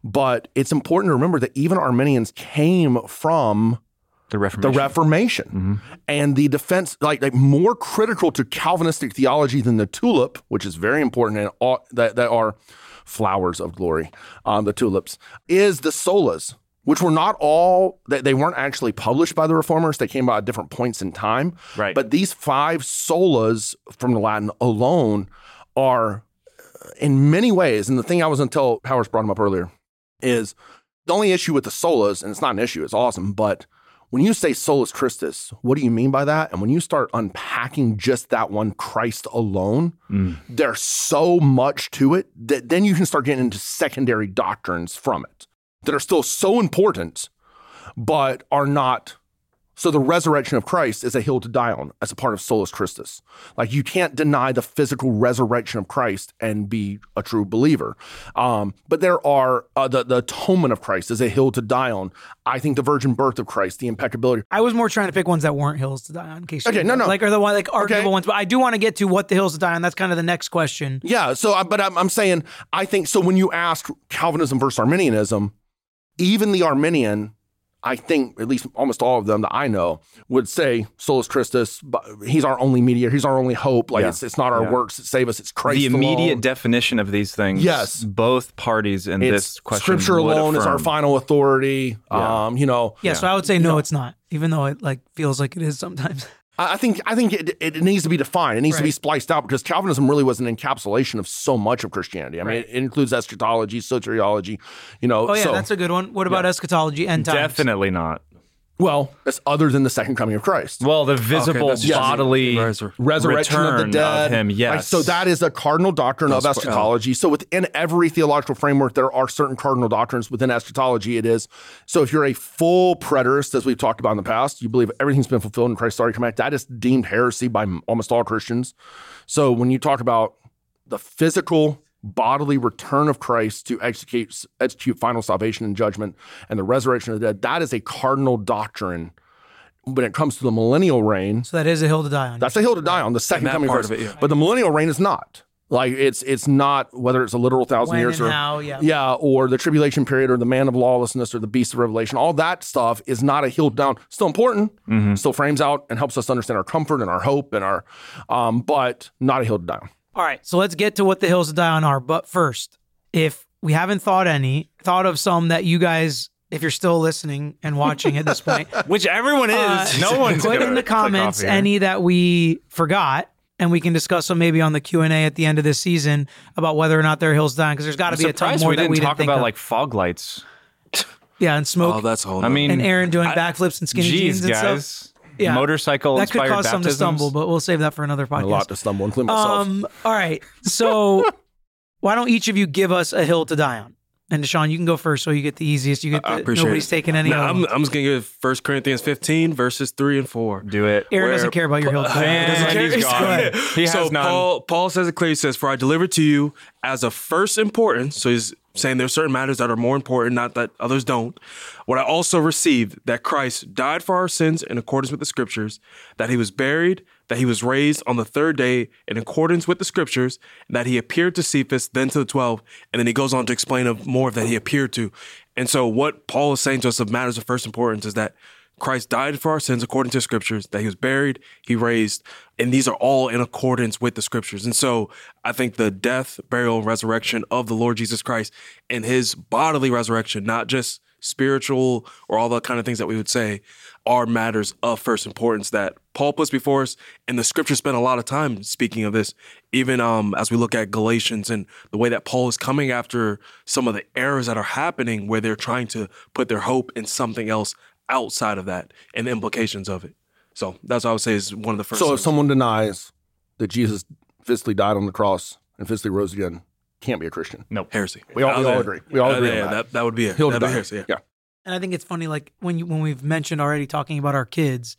Speaker 6: But it's important to remember that even Arminians came from
Speaker 7: The Reformation.
Speaker 6: the Reformation mm-hmm. and the defense, like, like more critical to Calvinistic theology than the tulip, which is very important and all, that, that are flowers of glory, um, the tulips, is the solas, which were not all, they, they weren't actually published by the reformers. They came by at different points in time.
Speaker 7: Right.
Speaker 6: But these five solas from the Latin alone are uh, in many ways, and the thing I was until Powers brought them up earlier, is the only issue with the solas, and it's not an issue, it's awesome, but when you say solus Christus, what do you mean by that? And when you start unpacking just that one Christ alone, mm. there's so much to it that then you can start getting into secondary doctrines from it that are still so important, but are not. So the resurrection of Christ is a hill to die on as a part of solus Christus. Like you can't deny the physical resurrection of Christ and be a true believer. Um, but there are uh, the the atonement of Christ is a hill to die on. I think the virgin birth of Christ, the impeccability.
Speaker 4: I was more trying to pick ones that weren't hills to die on. In case
Speaker 6: Okay, no, no.
Speaker 4: like are the one like arguable
Speaker 6: Okay.
Speaker 4: ones, but I do want to get to what the hills to die on. That's kind of the next question.
Speaker 6: Yeah. So, I- but I'm, I'm saying I think so. When you ask Calvinism versus Arminianism, even the Arminian, I think at least almost all of them that I know would say solus Christus. but He's our only mediator. He's our only hope. Like
Speaker 7: Yeah.
Speaker 6: it's, it's not our
Speaker 7: Yeah.
Speaker 6: works that save us. It's Christ.
Speaker 7: the immediate
Speaker 6: alone.
Speaker 7: definition of these things.
Speaker 6: Yes.
Speaker 7: Both parties in
Speaker 6: It's
Speaker 7: this question.
Speaker 6: Scripture
Speaker 7: would
Speaker 6: alone is our final authority.
Speaker 7: Yeah.
Speaker 6: Um, you know,
Speaker 4: Yeah, so I would say no, it's not, even though it like feels like it is sometimes.
Speaker 6: I I think I think it, it needs to be defined. It needs to be spliced out because Calvinism really was an encapsulation of so much of Christianity. I mean, it includes eschatology, soteriology. You know,
Speaker 4: Oh yeah,
Speaker 6: so,
Speaker 4: that's a good one. What about eschatology end times?
Speaker 7: Definitely not.
Speaker 6: Well, that's other than the second coming of Christ.
Speaker 7: Well, the visible
Speaker 5: that's just-
Speaker 7: bodily
Speaker 5: Resur-
Speaker 6: resurrection of the
Speaker 7: return
Speaker 6: dead.
Speaker 7: him.
Speaker 6: Like,
Speaker 7: Yes.
Speaker 6: so that is a cardinal doctrine of
Speaker 5: That's-
Speaker 6: eschatology. So within every theological framework, there are certain cardinal doctrines. Within eschatology, it is. So if you're a full preterist, as we've talked about in the past, you believe everything's been fulfilled in Christ's already come back. That is deemed heresy by almost all Christians. So when you talk about the physical bodily return of Christ to execute execute final salvation and judgment and the resurrection of the dead, that is a cardinal doctrine when it comes to the millennial reign.
Speaker 4: So that is a hill to die on.
Speaker 6: That's a hill to die on. The second coming of
Speaker 5: part of it, yeah.
Speaker 6: But the millennial reign is not. Like it's it's not whether it's a literal thousand
Speaker 4: When
Speaker 6: years
Speaker 4: and
Speaker 6: or
Speaker 4: how, yeah.
Speaker 6: yeah, or the tribulation period or the man of lawlessness or the beast of revelation. All that stuff is not a hill down. Still important.
Speaker 5: Mm-hmm.
Speaker 6: Still frames out and helps us understand our comfort and our hope and our, um, but not a hill to die on.
Speaker 4: All right, so let's get to what the hills to die on are. But first, if we haven't thought any, thought of some that you guys, if you're still listening and watching at this point, [laughs]
Speaker 7: which everyone is.
Speaker 4: uh,
Speaker 7: no one's
Speaker 4: put in the comments any that we forgot, and we can discuss them maybe on the Q and A at the end of this season about whether or not they're hills to die. Because there's got to be a ton
Speaker 7: surprised
Speaker 4: more
Speaker 7: we
Speaker 4: that
Speaker 7: didn't
Speaker 4: we
Speaker 7: talk
Speaker 4: didn't think
Speaker 7: about
Speaker 4: of.
Speaker 7: like fog lights.
Speaker 4: yeah, and smoke,
Speaker 5: Oh, that's whole.
Speaker 7: I mean,
Speaker 4: and Aaron doing
Speaker 7: I-
Speaker 4: backflips and skinny
Speaker 7: Jeez,
Speaker 4: jeans and
Speaker 7: guys.
Speaker 4: stuff. Yeah.
Speaker 7: Motorcycle
Speaker 4: That could
Speaker 7: inspired
Speaker 4: cause some to stumble, but we'll save that for another podcast.
Speaker 6: A lot to stumble, including myself.
Speaker 4: Um, all right. So [laughs] why don't each of you give us a hill to die on? And Deshaun, you can go first so you get the easiest. You get
Speaker 5: I
Speaker 4: the,
Speaker 5: appreciate
Speaker 4: nobody's
Speaker 5: it.
Speaker 4: taking any
Speaker 5: No,
Speaker 4: other
Speaker 5: I'm. I'm just gonna give 1 Corinthians 15 verses three and four.
Speaker 7: Do it.
Speaker 4: Aaron
Speaker 5: where-
Speaker 4: doesn't care about your hill to die on.
Speaker 7: Man,
Speaker 4: Doesn't care.
Speaker 7: he's
Speaker 4: He's
Speaker 7: gone. [laughs] He has
Speaker 5: so
Speaker 7: none.
Speaker 5: Paul Paul says it clearly. He says, "For I delivered to you as of first importance." So he's saying there's certain matters that are more important, not that others don't. What I also received that Christ died for our sins in accordance with the Scriptures, that He was buried, that He was raised on the third day in accordance with the Scriptures, that He appeared to Cephas, then to the twelve, and then he goes on to explain of more of that He appeared to. And so what Paul is saying to us of matters of first importance is that Christ died for our sins according to the scriptures, that he was buried, he raised, and these are all in accordance with the scriptures. And so I think the death, burial, and resurrection of the Lord Jesus Christ and his bodily resurrection, not just spiritual or all the kind of things that we would say, are matters of first importance that Paul puts before us. And the scriptures spend a lot of time speaking of this, even um, as we look at Galatians and the way that Paul is coming after some of the errors that are happening where they're trying to put their hope in something else outside of that and the implications of it. So that's what I would say is one of the first.
Speaker 6: So if someone denies that Jesus physically died on the cross and physically rose again, can't be a Christian.
Speaker 5: No heresy.
Speaker 6: We all- we all agree. We all
Speaker 5: uh,
Speaker 6: agree on
Speaker 5: yeah,
Speaker 6: that.
Speaker 5: that. That would be it.
Speaker 6: He'll
Speaker 5: That'd be heresy. Yeah.
Speaker 6: yeah.
Speaker 4: And I think it's funny, like when you when we've mentioned already talking about our kids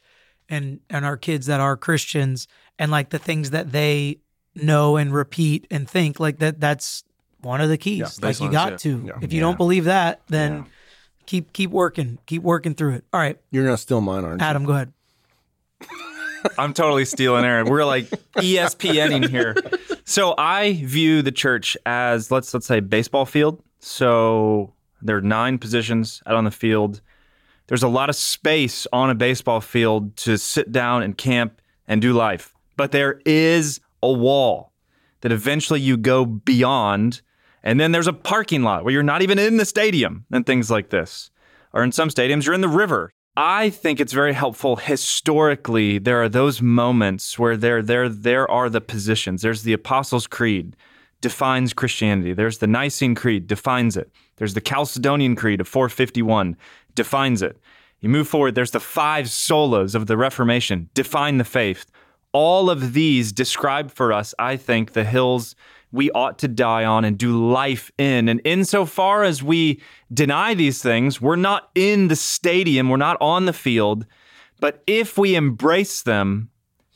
Speaker 4: and and our kids that are Christians and like the things that they know and repeat and think, like that that's one of the keys.
Speaker 6: Yeah,
Speaker 4: like you got
Speaker 5: yeah.
Speaker 4: to.
Speaker 6: Yeah.
Speaker 4: If you don't believe that, then keep keep working, keep working through it. All right,
Speaker 6: You're gonna steal mine, aren't you?
Speaker 4: Adam, go ahead.
Speaker 7: I'm totally stealing Aaron. We're like ESPNing here. So I view the church as let's let's say baseball field. So there are nine positions out on the field. There's a lot of space on a baseball field to sit down and camp and do life. But there is a wall that eventually you go beyond. And then there's a parking lot where you're not even in the stadium and things like this. Or in some stadiums, you're in the river. I think it's very helpful historically. There are those moments where there, there, there are the positions. There's the Apostles' Creed, defines Christianity. There's the Nicene Creed, defines it. There's the Chalcedonian Creed of 451, defines it. You move forward, there's the five solas of the Reformation, define the faith. All of these describe for us, I think, the hills we ought to die on and do life in. And insofar as we deny these things, we're not in the stadium, we're not on the field. But if we embrace them,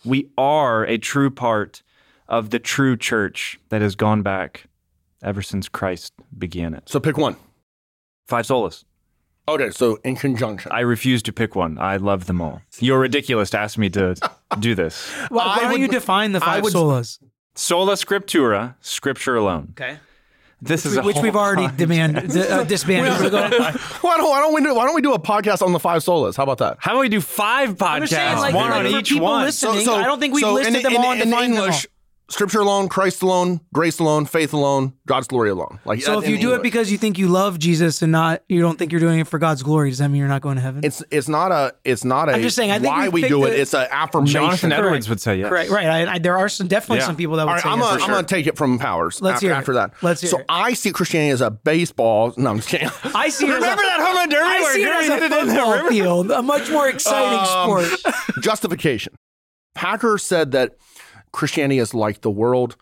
Speaker 7: we are a true part of the true church that has gone back ever since Christ began it.
Speaker 6: So pick one.
Speaker 7: Five solas.
Speaker 6: Okay, so in conjunction.
Speaker 7: I refuse to pick one. I love them all. You're ridiculous to ask me to [laughs] do this.
Speaker 4: Why, why
Speaker 6: I
Speaker 4: don't you define the
Speaker 6: I
Speaker 4: five
Speaker 6: would-
Speaker 4: solas?
Speaker 7: Sola scriptura, scripture alone.
Speaker 4: Okay.
Speaker 7: This is a
Speaker 4: Which
Speaker 7: whole-
Speaker 4: we've already demanded, uh, [laughs] disbanded. Go ahead.
Speaker 6: why don't why don't we do why don't we do a podcast on the five solas? How about that?
Speaker 7: How about we do five podcasts,
Speaker 4: I'm just saying, like,
Speaker 7: one
Speaker 4: like,
Speaker 7: on
Speaker 4: for
Speaker 7: each
Speaker 4: people
Speaker 7: one?
Speaker 4: listening- I don't think we've listed them all and
Speaker 6: in
Speaker 4: defined them
Speaker 6: English. Scripture alone, Christ alone, grace alone, faith alone, God's glory alone. Like
Speaker 4: So if you
Speaker 6: in
Speaker 4: do it because you think you love Jesus and not you don't think you're doing it for God's glory, does that mean you're not going to heaven?
Speaker 6: it's it's not a it's not a
Speaker 4: I'm just saying, I think
Speaker 6: why
Speaker 4: we
Speaker 6: we do it. It's an affirmation.
Speaker 7: Jonathan
Speaker 4: Correct.
Speaker 7: Edwards would say yes.
Speaker 4: Correct, right? I, I, there are some definitely
Speaker 7: Yeah.
Speaker 4: some people that would
Speaker 6: All right,
Speaker 4: say
Speaker 6: I'm
Speaker 4: yes.
Speaker 6: gonna,
Speaker 4: for
Speaker 6: I'm gonna take it from Powers.
Speaker 4: Let's
Speaker 6: after,
Speaker 4: hear it.
Speaker 6: after that.
Speaker 4: Let's hear
Speaker 6: so
Speaker 4: it.
Speaker 6: I see Christianity as a baseball. No, I'm just kidding. [laughs]
Speaker 4: I see it as a,
Speaker 7: Remember that home run derby
Speaker 4: I see it as a
Speaker 7: hit it in the
Speaker 4: football field, a much more exciting
Speaker 6: Um,
Speaker 4: sport. [laughs]
Speaker 6: justification. Packer said that Christianity is like the world,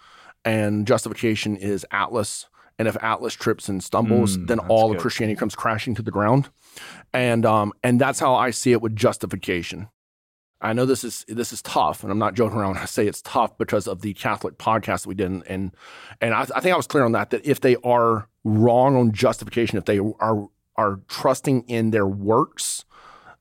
Speaker 6: and justification is Atlas. And if Atlas trips and stumbles, then all of. Christianity comes crashing to the ground. And um, and that's how I see it with justification. I know this is this is tough, and I'm not joking around when I say it's tough because of the Catholic podcast that we did, and and, and I, I think I was clear on that. That if they are wrong on justification, if they are are trusting in their works,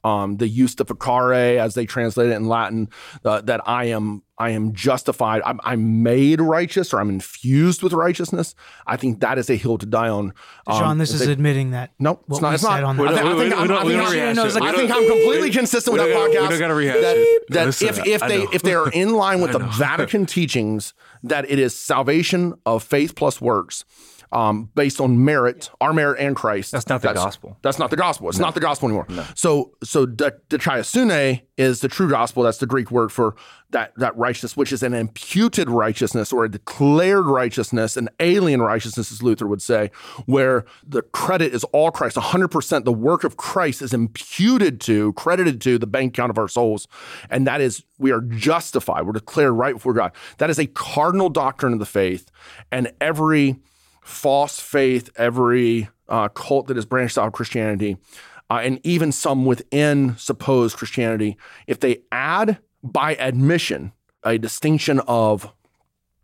Speaker 6: um, the justificare, as they translate it in Latin, uh, that I am I am justified, I'm, I'm made righteous, or I'm infused with righteousness. I think that is a hill to die on. Um,
Speaker 4: John, this is
Speaker 6: they-
Speaker 4: admitting that.
Speaker 6: Nope, it's not. It's not.
Speaker 4: on
Speaker 6: I
Speaker 4: that.
Speaker 6: think, I think I'm
Speaker 5: we
Speaker 6: I
Speaker 5: don't- we
Speaker 6: think,
Speaker 5: don't
Speaker 6: I'm-
Speaker 5: rehash
Speaker 4: it.
Speaker 6: I
Speaker 4: We
Speaker 6: think
Speaker 4: don't-
Speaker 6: I'm completely consistent with
Speaker 5: we
Speaker 6: that
Speaker 5: don't- we don't gotta rehash
Speaker 6: that,
Speaker 5: it.
Speaker 6: that
Speaker 5: Listen,
Speaker 6: if if they if they are in line [laughs] with the. Vatican teachings that it is salvation of faith plus works. Um, based on merit, our merit and Christ.
Speaker 7: That's not the gospel.
Speaker 6: That's not the gospel. It's not the gospel anymore. So, so the dikaiosune is the true gospel. That's the Greek word for that that righteousness, which is an imputed righteousness or a declared righteousness, an alien righteousness, as Luther would say, where the credit is all Christ. 100% the work of Christ is imputed to, credited to the bank account of our souls. And that is, we are justified. We're declared right before God. That is a cardinal doctrine of the faith. And every false faith, every uh, cult that is branched out of Christianity, uh, and even some within supposed Christianity, if they add by admission a distinction of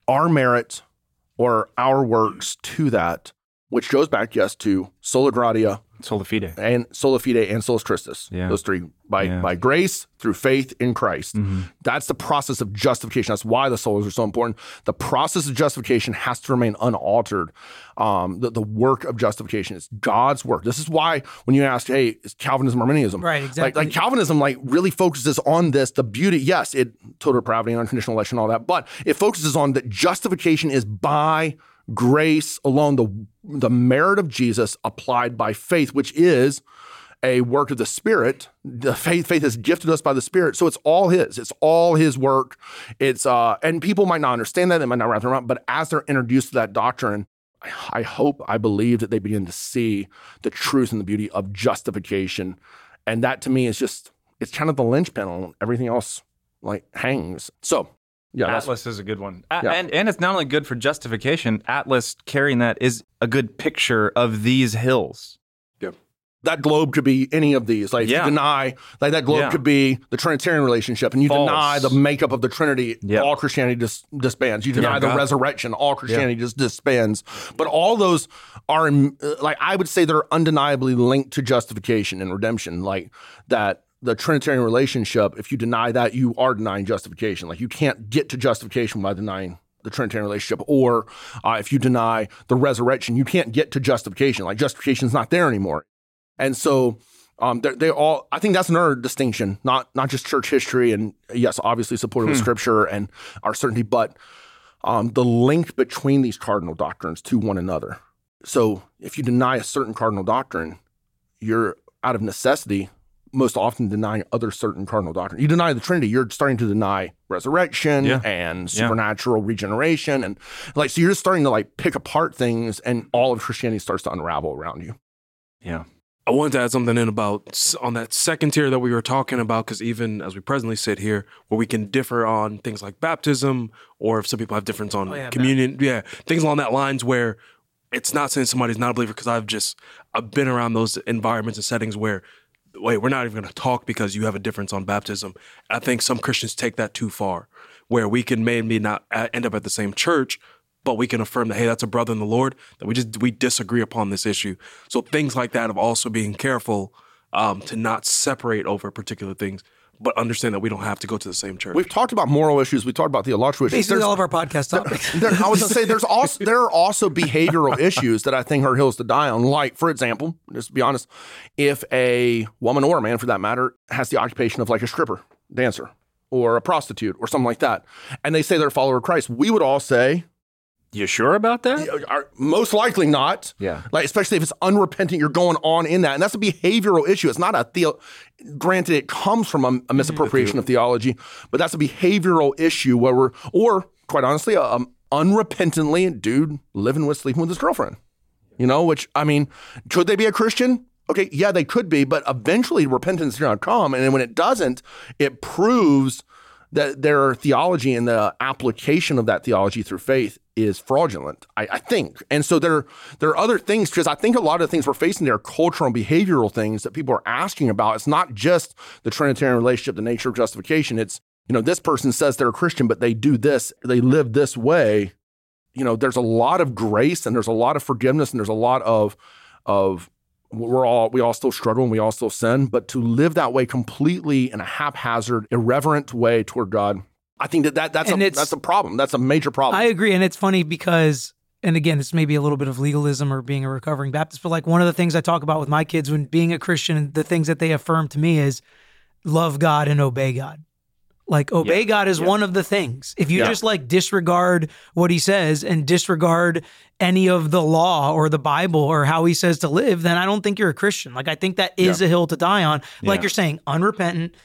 Speaker 6: our merit or our works to that, which goes back, yes, to sola gratia
Speaker 7: Sola fide.
Speaker 6: and sola fide and solus Christus.
Speaker 7: Yeah.
Speaker 6: Those three by
Speaker 7: Yeah.
Speaker 6: by grace through faith in Christ. That's the process of justification. That's why the solas are so important. The process of justification has to remain unaltered. Um, the, the work of justification is God's work. This is why when you ask, "Hey, is Calvinism Arminianism?"
Speaker 4: Right, exactly.
Speaker 6: like Calvinism, like really focuses on this. The beauty, yes, it total depravity, and unconditional election, all that, but it focuses on that justification is by grace alone, the the merit of Jesus applied by faith, which is a work of the Spirit. The faith faith is gifted us by the Spirit, so it's all His. It's all His work. It's uh, and people might not understand that, they might not wrap their mind, but as they're introduced to that doctrine, I hope, I believe that they begin to see the truth and the beauty of justification, and that to me is just it's kind of the linchpin on everything else like hangs. So Yeah,
Speaker 7: Atlas is a good one. A-
Speaker 6: Yeah.
Speaker 7: And and it's not only good for justification, Atlas carrying that is a good picture of these hills.
Speaker 6: Yeah, that globe could be any of these. Like
Speaker 7: Yeah.
Speaker 6: you deny, like that globe
Speaker 7: Yeah.
Speaker 6: could be the Trinitarian relationship, and you
Speaker 7: False.
Speaker 6: deny the makeup of the Trinity,
Speaker 7: Yeah.
Speaker 6: all Christianity dis- disbands. You deny
Speaker 5: Yeah,
Speaker 6: the
Speaker 5: God.
Speaker 6: resurrection, all Christianity just disbands. But all those are, uh, like I would say, they're undeniably linked to justification and redemption. Like that, the Trinitarian relationship. If you deny that, you are denying justification. Like you can't get to justification by denying the Trinitarian relationship, or uh, if you deny the resurrection, you can't get to justification. Like justification is not there anymore. And so um, they're, they all, I think that's another distinction, not not just church history and yes, obviously supported with scripture and our certainty, but um, the link between these cardinal doctrines to one another. So if you deny a certain cardinal doctrine, you're out of necessity most often denying other certain cardinal doctrine. You deny the Trinity, you're starting to deny resurrection
Speaker 7: Yeah.
Speaker 6: and
Speaker 7: Yeah.
Speaker 6: supernatural regeneration and like so you're just starting to like pick apart things and all of Christianity starts to unravel around you.
Speaker 7: Yeah.
Speaker 5: I wanted to add something in about on that second tier that we were talking about, because even as we presently sit here, where we can differ on things like baptism, or if some people have difference on
Speaker 4: Oh, yeah,
Speaker 5: communion, yeah, things along that lines where it's not saying somebody's not a believer, because I've just I've been around those environments and settings where, wait, we're not even going to talk because you have a difference on baptism. I think some Christians take that too far, where we can maybe not end up at the same church, but we can affirm that hey that's a brother in the lord that we just we disagree upon this issue so things like that of also being careful um, to not separate over particular things but understand that we don't have to go to the same church
Speaker 6: We've talked about moral issues, we talked about theological issues.
Speaker 4: Basically,
Speaker 6: There's-
Speaker 4: all of our podcast [laughs] topics.
Speaker 6: there, I was gonna say there's also [laughs] there are also behavioral issues that I think are hills to die on. Like, for example, just to be honest, if a woman or a man for that matter has the occupation of like a stripper, dancer, or a prostitute or something like that, and they say they're a follower of Christ, we would all say,
Speaker 7: You sure about that?
Speaker 6: are most likely not.
Speaker 7: Yeah.
Speaker 6: Like, especially if it's unrepentant, you're going on in that. And that's a behavioral issue. It's not a theo. Granted, it comes from a, a misappropriation of theology, but that's a behavioral issue where we're, or quite honestly, um, unrepentantly, dude living with, sleeping with his girlfriend. You know, which, I mean, could they be a Christian? Okay, yeah, they could be, but eventually repentance is going to come. And then when it doesn't, it proves that their theology and the application of that theology through faith is fraudulent. I, I think, and so there there are other things because I think a lot of the things we're facing there are cultural and behavioral things that people are asking about. It's not just the Trinitarian relationship, the nature of justification. It's you know this person says they're a Christian, but they do this, they live this way. You know, there's a lot of grace and there's a lot of forgiveness and there's a lot of of we're all we all still struggle and we all still sin, but to live that way completely in a haphazard, irreverent way toward God, I think that, that that's
Speaker 4: And
Speaker 6: a that's a problem. That's a major problem.
Speaker 4: I agree, and it's funny because, and again, this may be a little bit of legalism or being a recovering Baptist, but like one of the things I talk about with my kids when being a Christian, the things that they affirm to me is love God and obey God. Like obey God is one of the things. If you
Speaker 6: Yeah.
Speaker 4: just like disregard what he says and disregard any of the law or the Bible or how he says to live, then I don't think you're a Christian. Like I think that is a hill to die on. Like
Speaker 7: Yeah.
Speaker 4: you're saying, unrepentant,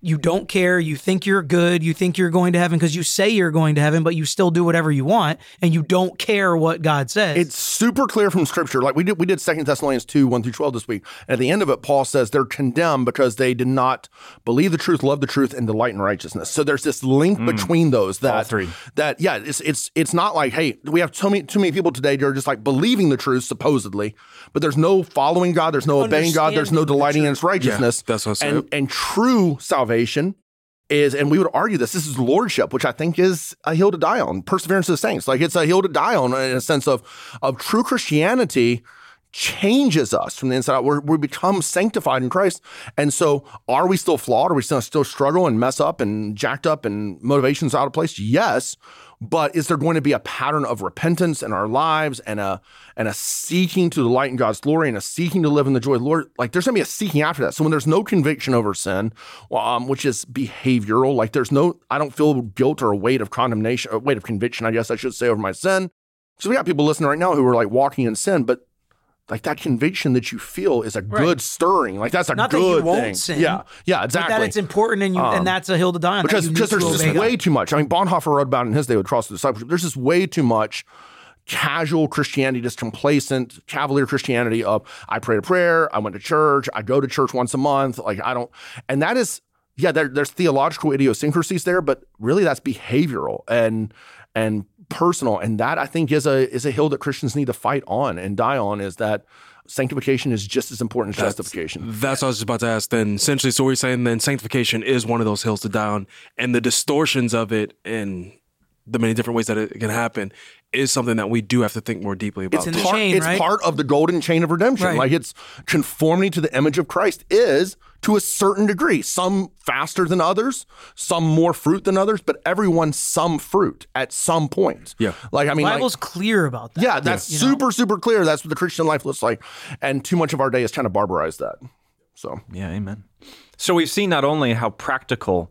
Speaker 4: you don't care, you think you're good, you think you're going to heaven because you say you're going to heaven, but you still do whatever you want and you don't care what God says.
Speaker 6: it's super clear from scripture. Like we did we did Second Thessalonians 2, 1 through 12 this week. And at the end of it, Paul says they're condemned because they did not believe the truth, love the truth, and delight in righteousness. So there's this link mm. between those that
Speaker 7: three.
Speaker 6: that yeah, it's it's it's not like, hey, we have so many too many people today that are just like believing the truth, supposedly, but there's no following God, there's no obeying God, there's no
Speaker 4: Understanding the
Speaker 6: delighting in his righteousness.
Speaker 5: that's what I said.
Speaker 6: and and true salvation is, and we would argue this, this is lordship, which I think is a hill to die on. Perseverance of the saints, like it's a hill to die on in a sense of of true Christianity changes us from the inside out. We're, we become sanctified in Christ. And so are we still flawed? Are we still, still struggle and mess up and jacked up and motivations out of place? Yes. But is there going to be a pattern of repentance in our lives and a and a seeking to delight in God's glory and a seeking to live in the joy of the Lord? Like there's going to be a seeking after that. So when there's no conviction over sin, um, which is behavioral, like there's no, I don't feel guilt or a weight of condemnation, or weight of conviction, I guess I should say, over my sin. So we got people listening right now who are like walking in sin, but like that conviction that you feel is a good stirring. Like that's a
Speaker 4: Not that
Speaker 6: good
Speaker 4: won't
Speaker 6: thing.
Speaker 4: sin,
Speaker 6: yeah, yeah, exactly.
Speaker 4: that it's important and you
Speaker 6: Um,
Speaker 4: and that's a hill to die on.
Speaker 6: because because there's just way too much. I mean, Bonhoeffer wrote about it in his day with Cost of Discipleship. There's just way too much casual Christianity, just complacent, cavalier Christianity of I prayed a prayer, I went to church, I go to church once a month. Like I don't, and that is yeah, there, there's theological idiosyncrasies there, but really that's behavioral and and personal, and that I think is a is a hill that Christians need to fight on and die on. Is that sanctification is just as important as justification.
Speaker 5: That's what I was about to ask. Then essentially, so we're saying then sanctification is one of those hills to die on, and the distortions of it and the many different ways that it can happen is something that we do have to think more deeply about.
Speaker 4: It's in the
Speaker 6: Part-
Speaker 4: chain,
Speaker 6: it's
Speaker 4: right?
Speaker 6: part of the golden chain of redemption.
Speaker 4: Right.
Speaker 6: Like it's conformity to the image of Christ is to a certain degree. Some faster than others, some more fruit than others, but everyone some fruit at some point.
Speaker 5: Yeah.
Speaker 6: Like I mean, like-
Speaker 4: Bible's clear about that.
Speaker 6: yeah, that's
Speaker 4: You know?
Speaker 6: super super clear. That's what the Christian life looks like, and too much of our day is trying to barbarize that. So
Speaker 7: Yeah, amen. So we've seen not only how practical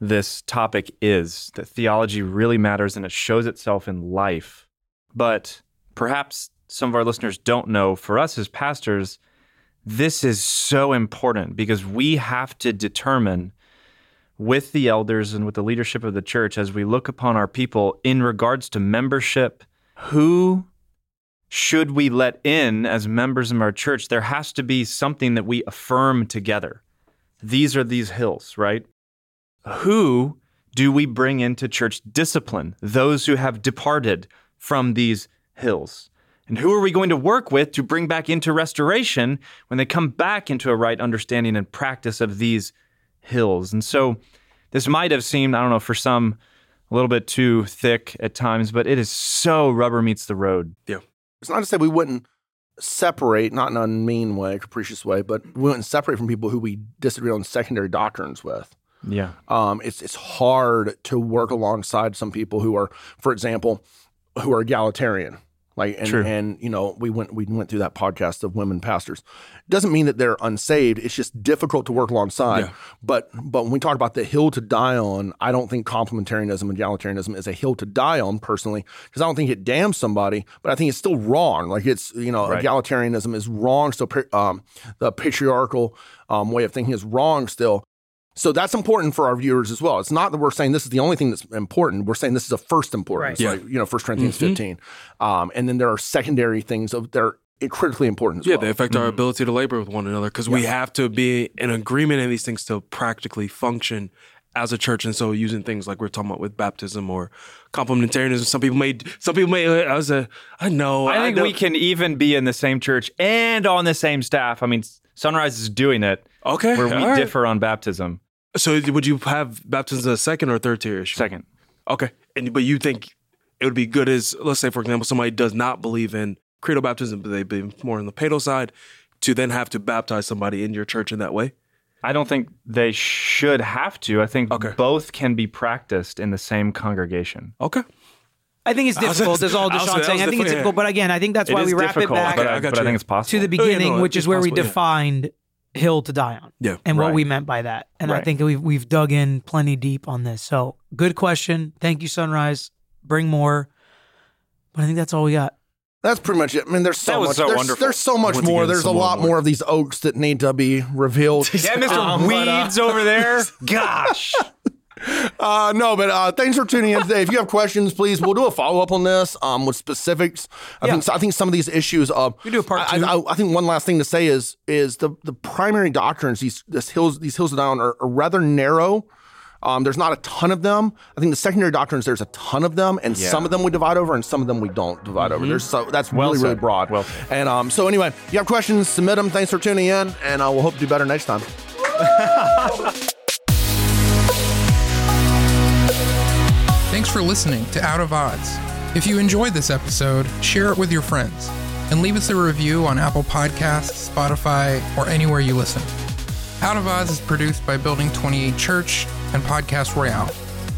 Speaker 7: this topic is, that theology really matters and it shows itself in life, but perhaps some of our listeners don't know for us as pastors, this is so important because we have to determine with the elders and with the leadership of the church as we look upon our people in regards to membership, who should we let in as members of our church? There has to be something that we affirm together. These are these hills, right? Who do we bring into church discipline? Those who have departed from these hills. And who are we going to work with to bring back into restoration when they come back into a right understanding and practice of these hills? And so this might have seemed, I don't know, for some a little bit too thick at times, but it is so rubber meets the road. Yeah.
Speaker 6: It's not to say we wouldn't separate, not in a mean way, capricious way, but we wouldn't separate from people who we disagree on secondary doctrines with.
Speaker 7: Yeah.
Speaker 6: Um, it's it's hard to work alongside some people who are, for example, who are egalitarian. Like and,
Speaker 7: True.
Speaker 6: and you know we went we went through that podcast of women pastors. Doesn't mean that they're unsaved. It's just difficult to work alongside.
Speaker 5: Yeah.
Speaker 6: But but when we talk about the hill to die on, I don't think complementarianism and egalitarianism is a hill to die on personally because I don't think it damns somebody, but I think it's still wrong. Like it's you know
Speaker 7: Right.
Speaker 6: egalitarianism is wrong. So um, the patriarchal um, way of thinking is wrong still. So that's important for our viewers as well. It's not that we're saying this is the only thing that's important. We're saying this is a first importance,
Speaker 4: Right.
Speaker 6: like you know, First Corinthians mm-hmm. 15, um, and then there are secondary things of that are critically important as
Speaker 5: Yeah,
Speaker 6: well.
Speaker 5: they affect our mm-hmm. ability to labor with one another because we have to be in agreement in these things to practically function as a church. And so, using things like we're talking about with baptism or complementarianism, some people may, some people may. Uh, I was a, I know,
Speaker 7: I think
Speaker 5: know.
Speaker 7: we can even be in the same church and on the same staff. I mean, Sunrise is doing it
Speaker 5: Okay,
Speaker 7: where we
Speaker 5: all right.
Speaker 7: differ on baptism.
Speaker 5: So, would you have baptism as a second or third tier issue?
Speaker 7: Second.
Speaker 5: Okay, and but you think it would be good as, let's say, for example, somebody does not believe in credo baptism, but they be more on the paedo side, to then have to baptize somebody in your church in that way.
Speaker 7: I don't think they should have to. I think
Speaker 5: Okay.
Speaker 7: both can be practiced in the same congregation.
Speaker 5: Okay.
Speaker 4: I think it's difficult. That's all
Speaker 5: I was-
Speaker 4: Deshaun's saying. I think it's difficult. But again, I think that's
Speaker 7: It
Speaker 4: why we wrap it back
Speaker 7: but,
Speaker 5: I
Speaker 7: I, but I think it's possible.
Speaker 4: to the
Speaker 5: Oh, yeah,
Speaker 4: beginning,
Speaker 5: no,
Speaker 4: which is where we
Speaker 5: possible, yeah.
Speaker 4: defined hill to die on.
Speaker 5: Yeah.
Speaker 4: and what we meant by that. And I think we've we've dug in plenty deep on this. So good question. Thank you, Sunrise. Bring more. But I think that's all we got.
Speaker 6: That's pretty much it. I mean, there's so much.
Speaker 7: so
Speaker 6: there's,
Speaker 7: wonderful.
Speaker 6: there's so much
Speaker 5: Once
Speaker 6: more.
Speaker 5: again,
Speaker 6: there's a lot
Speaker 5: more.
Speaker 6: more of these oaks that need to be revealed. [laughs]
Speaker 7: Yeah, Mr.
Speaker 6: Um, but, uh,
Speaker 7: Weeds over there. Gosh. [laughs]
Speaker 6: Uh, no, but uh, thanks for tuning in today. If you have questions, please, we'll do a follow up on this um, with specifics. I
Speaker 4: Yeah.
Speaker 6: think I think some of these issues. Uh,
Speaker 4: We do a part
Speaker 6: I,
Speaker 4: two.
Speaker 6: I, I think one last thing to say is is the the primary doctrines these this hills these hills down are, are rather narrow. Um, there's not a ton of them. I think the secondary doctrines there's a ton of them, and some of them we divide over, and some of them we don't divide over. There's so that's
Speaker 7: Well
Speaker 6: really really broad.
Speaker 7: Well said.
Speaker 6: and um, so anyway, if you have questions, submit them. Thanks for tuning in, and uh, we'll hope to do better next time. [laughs]
Speaker 2: Thanks for listening to Out of Odds. If you enjoyed this episode, share it with your friends and leave us a review on Apple Podcasts, Spotify, or anywhere you listen. Out of Odds is produced by Building 28 Church and Podcast Royale.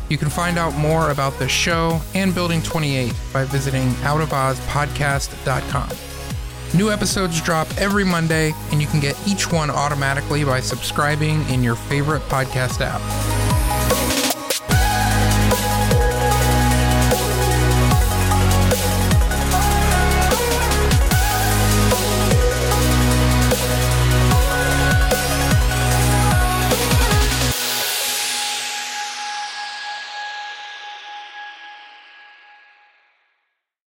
Speaker 2: You can find out more about the show and Building 28 by visiting outofozpodcast.com. New episodes drop every Monday, and you can get each one automatically by subscribing in your favorite podcast app.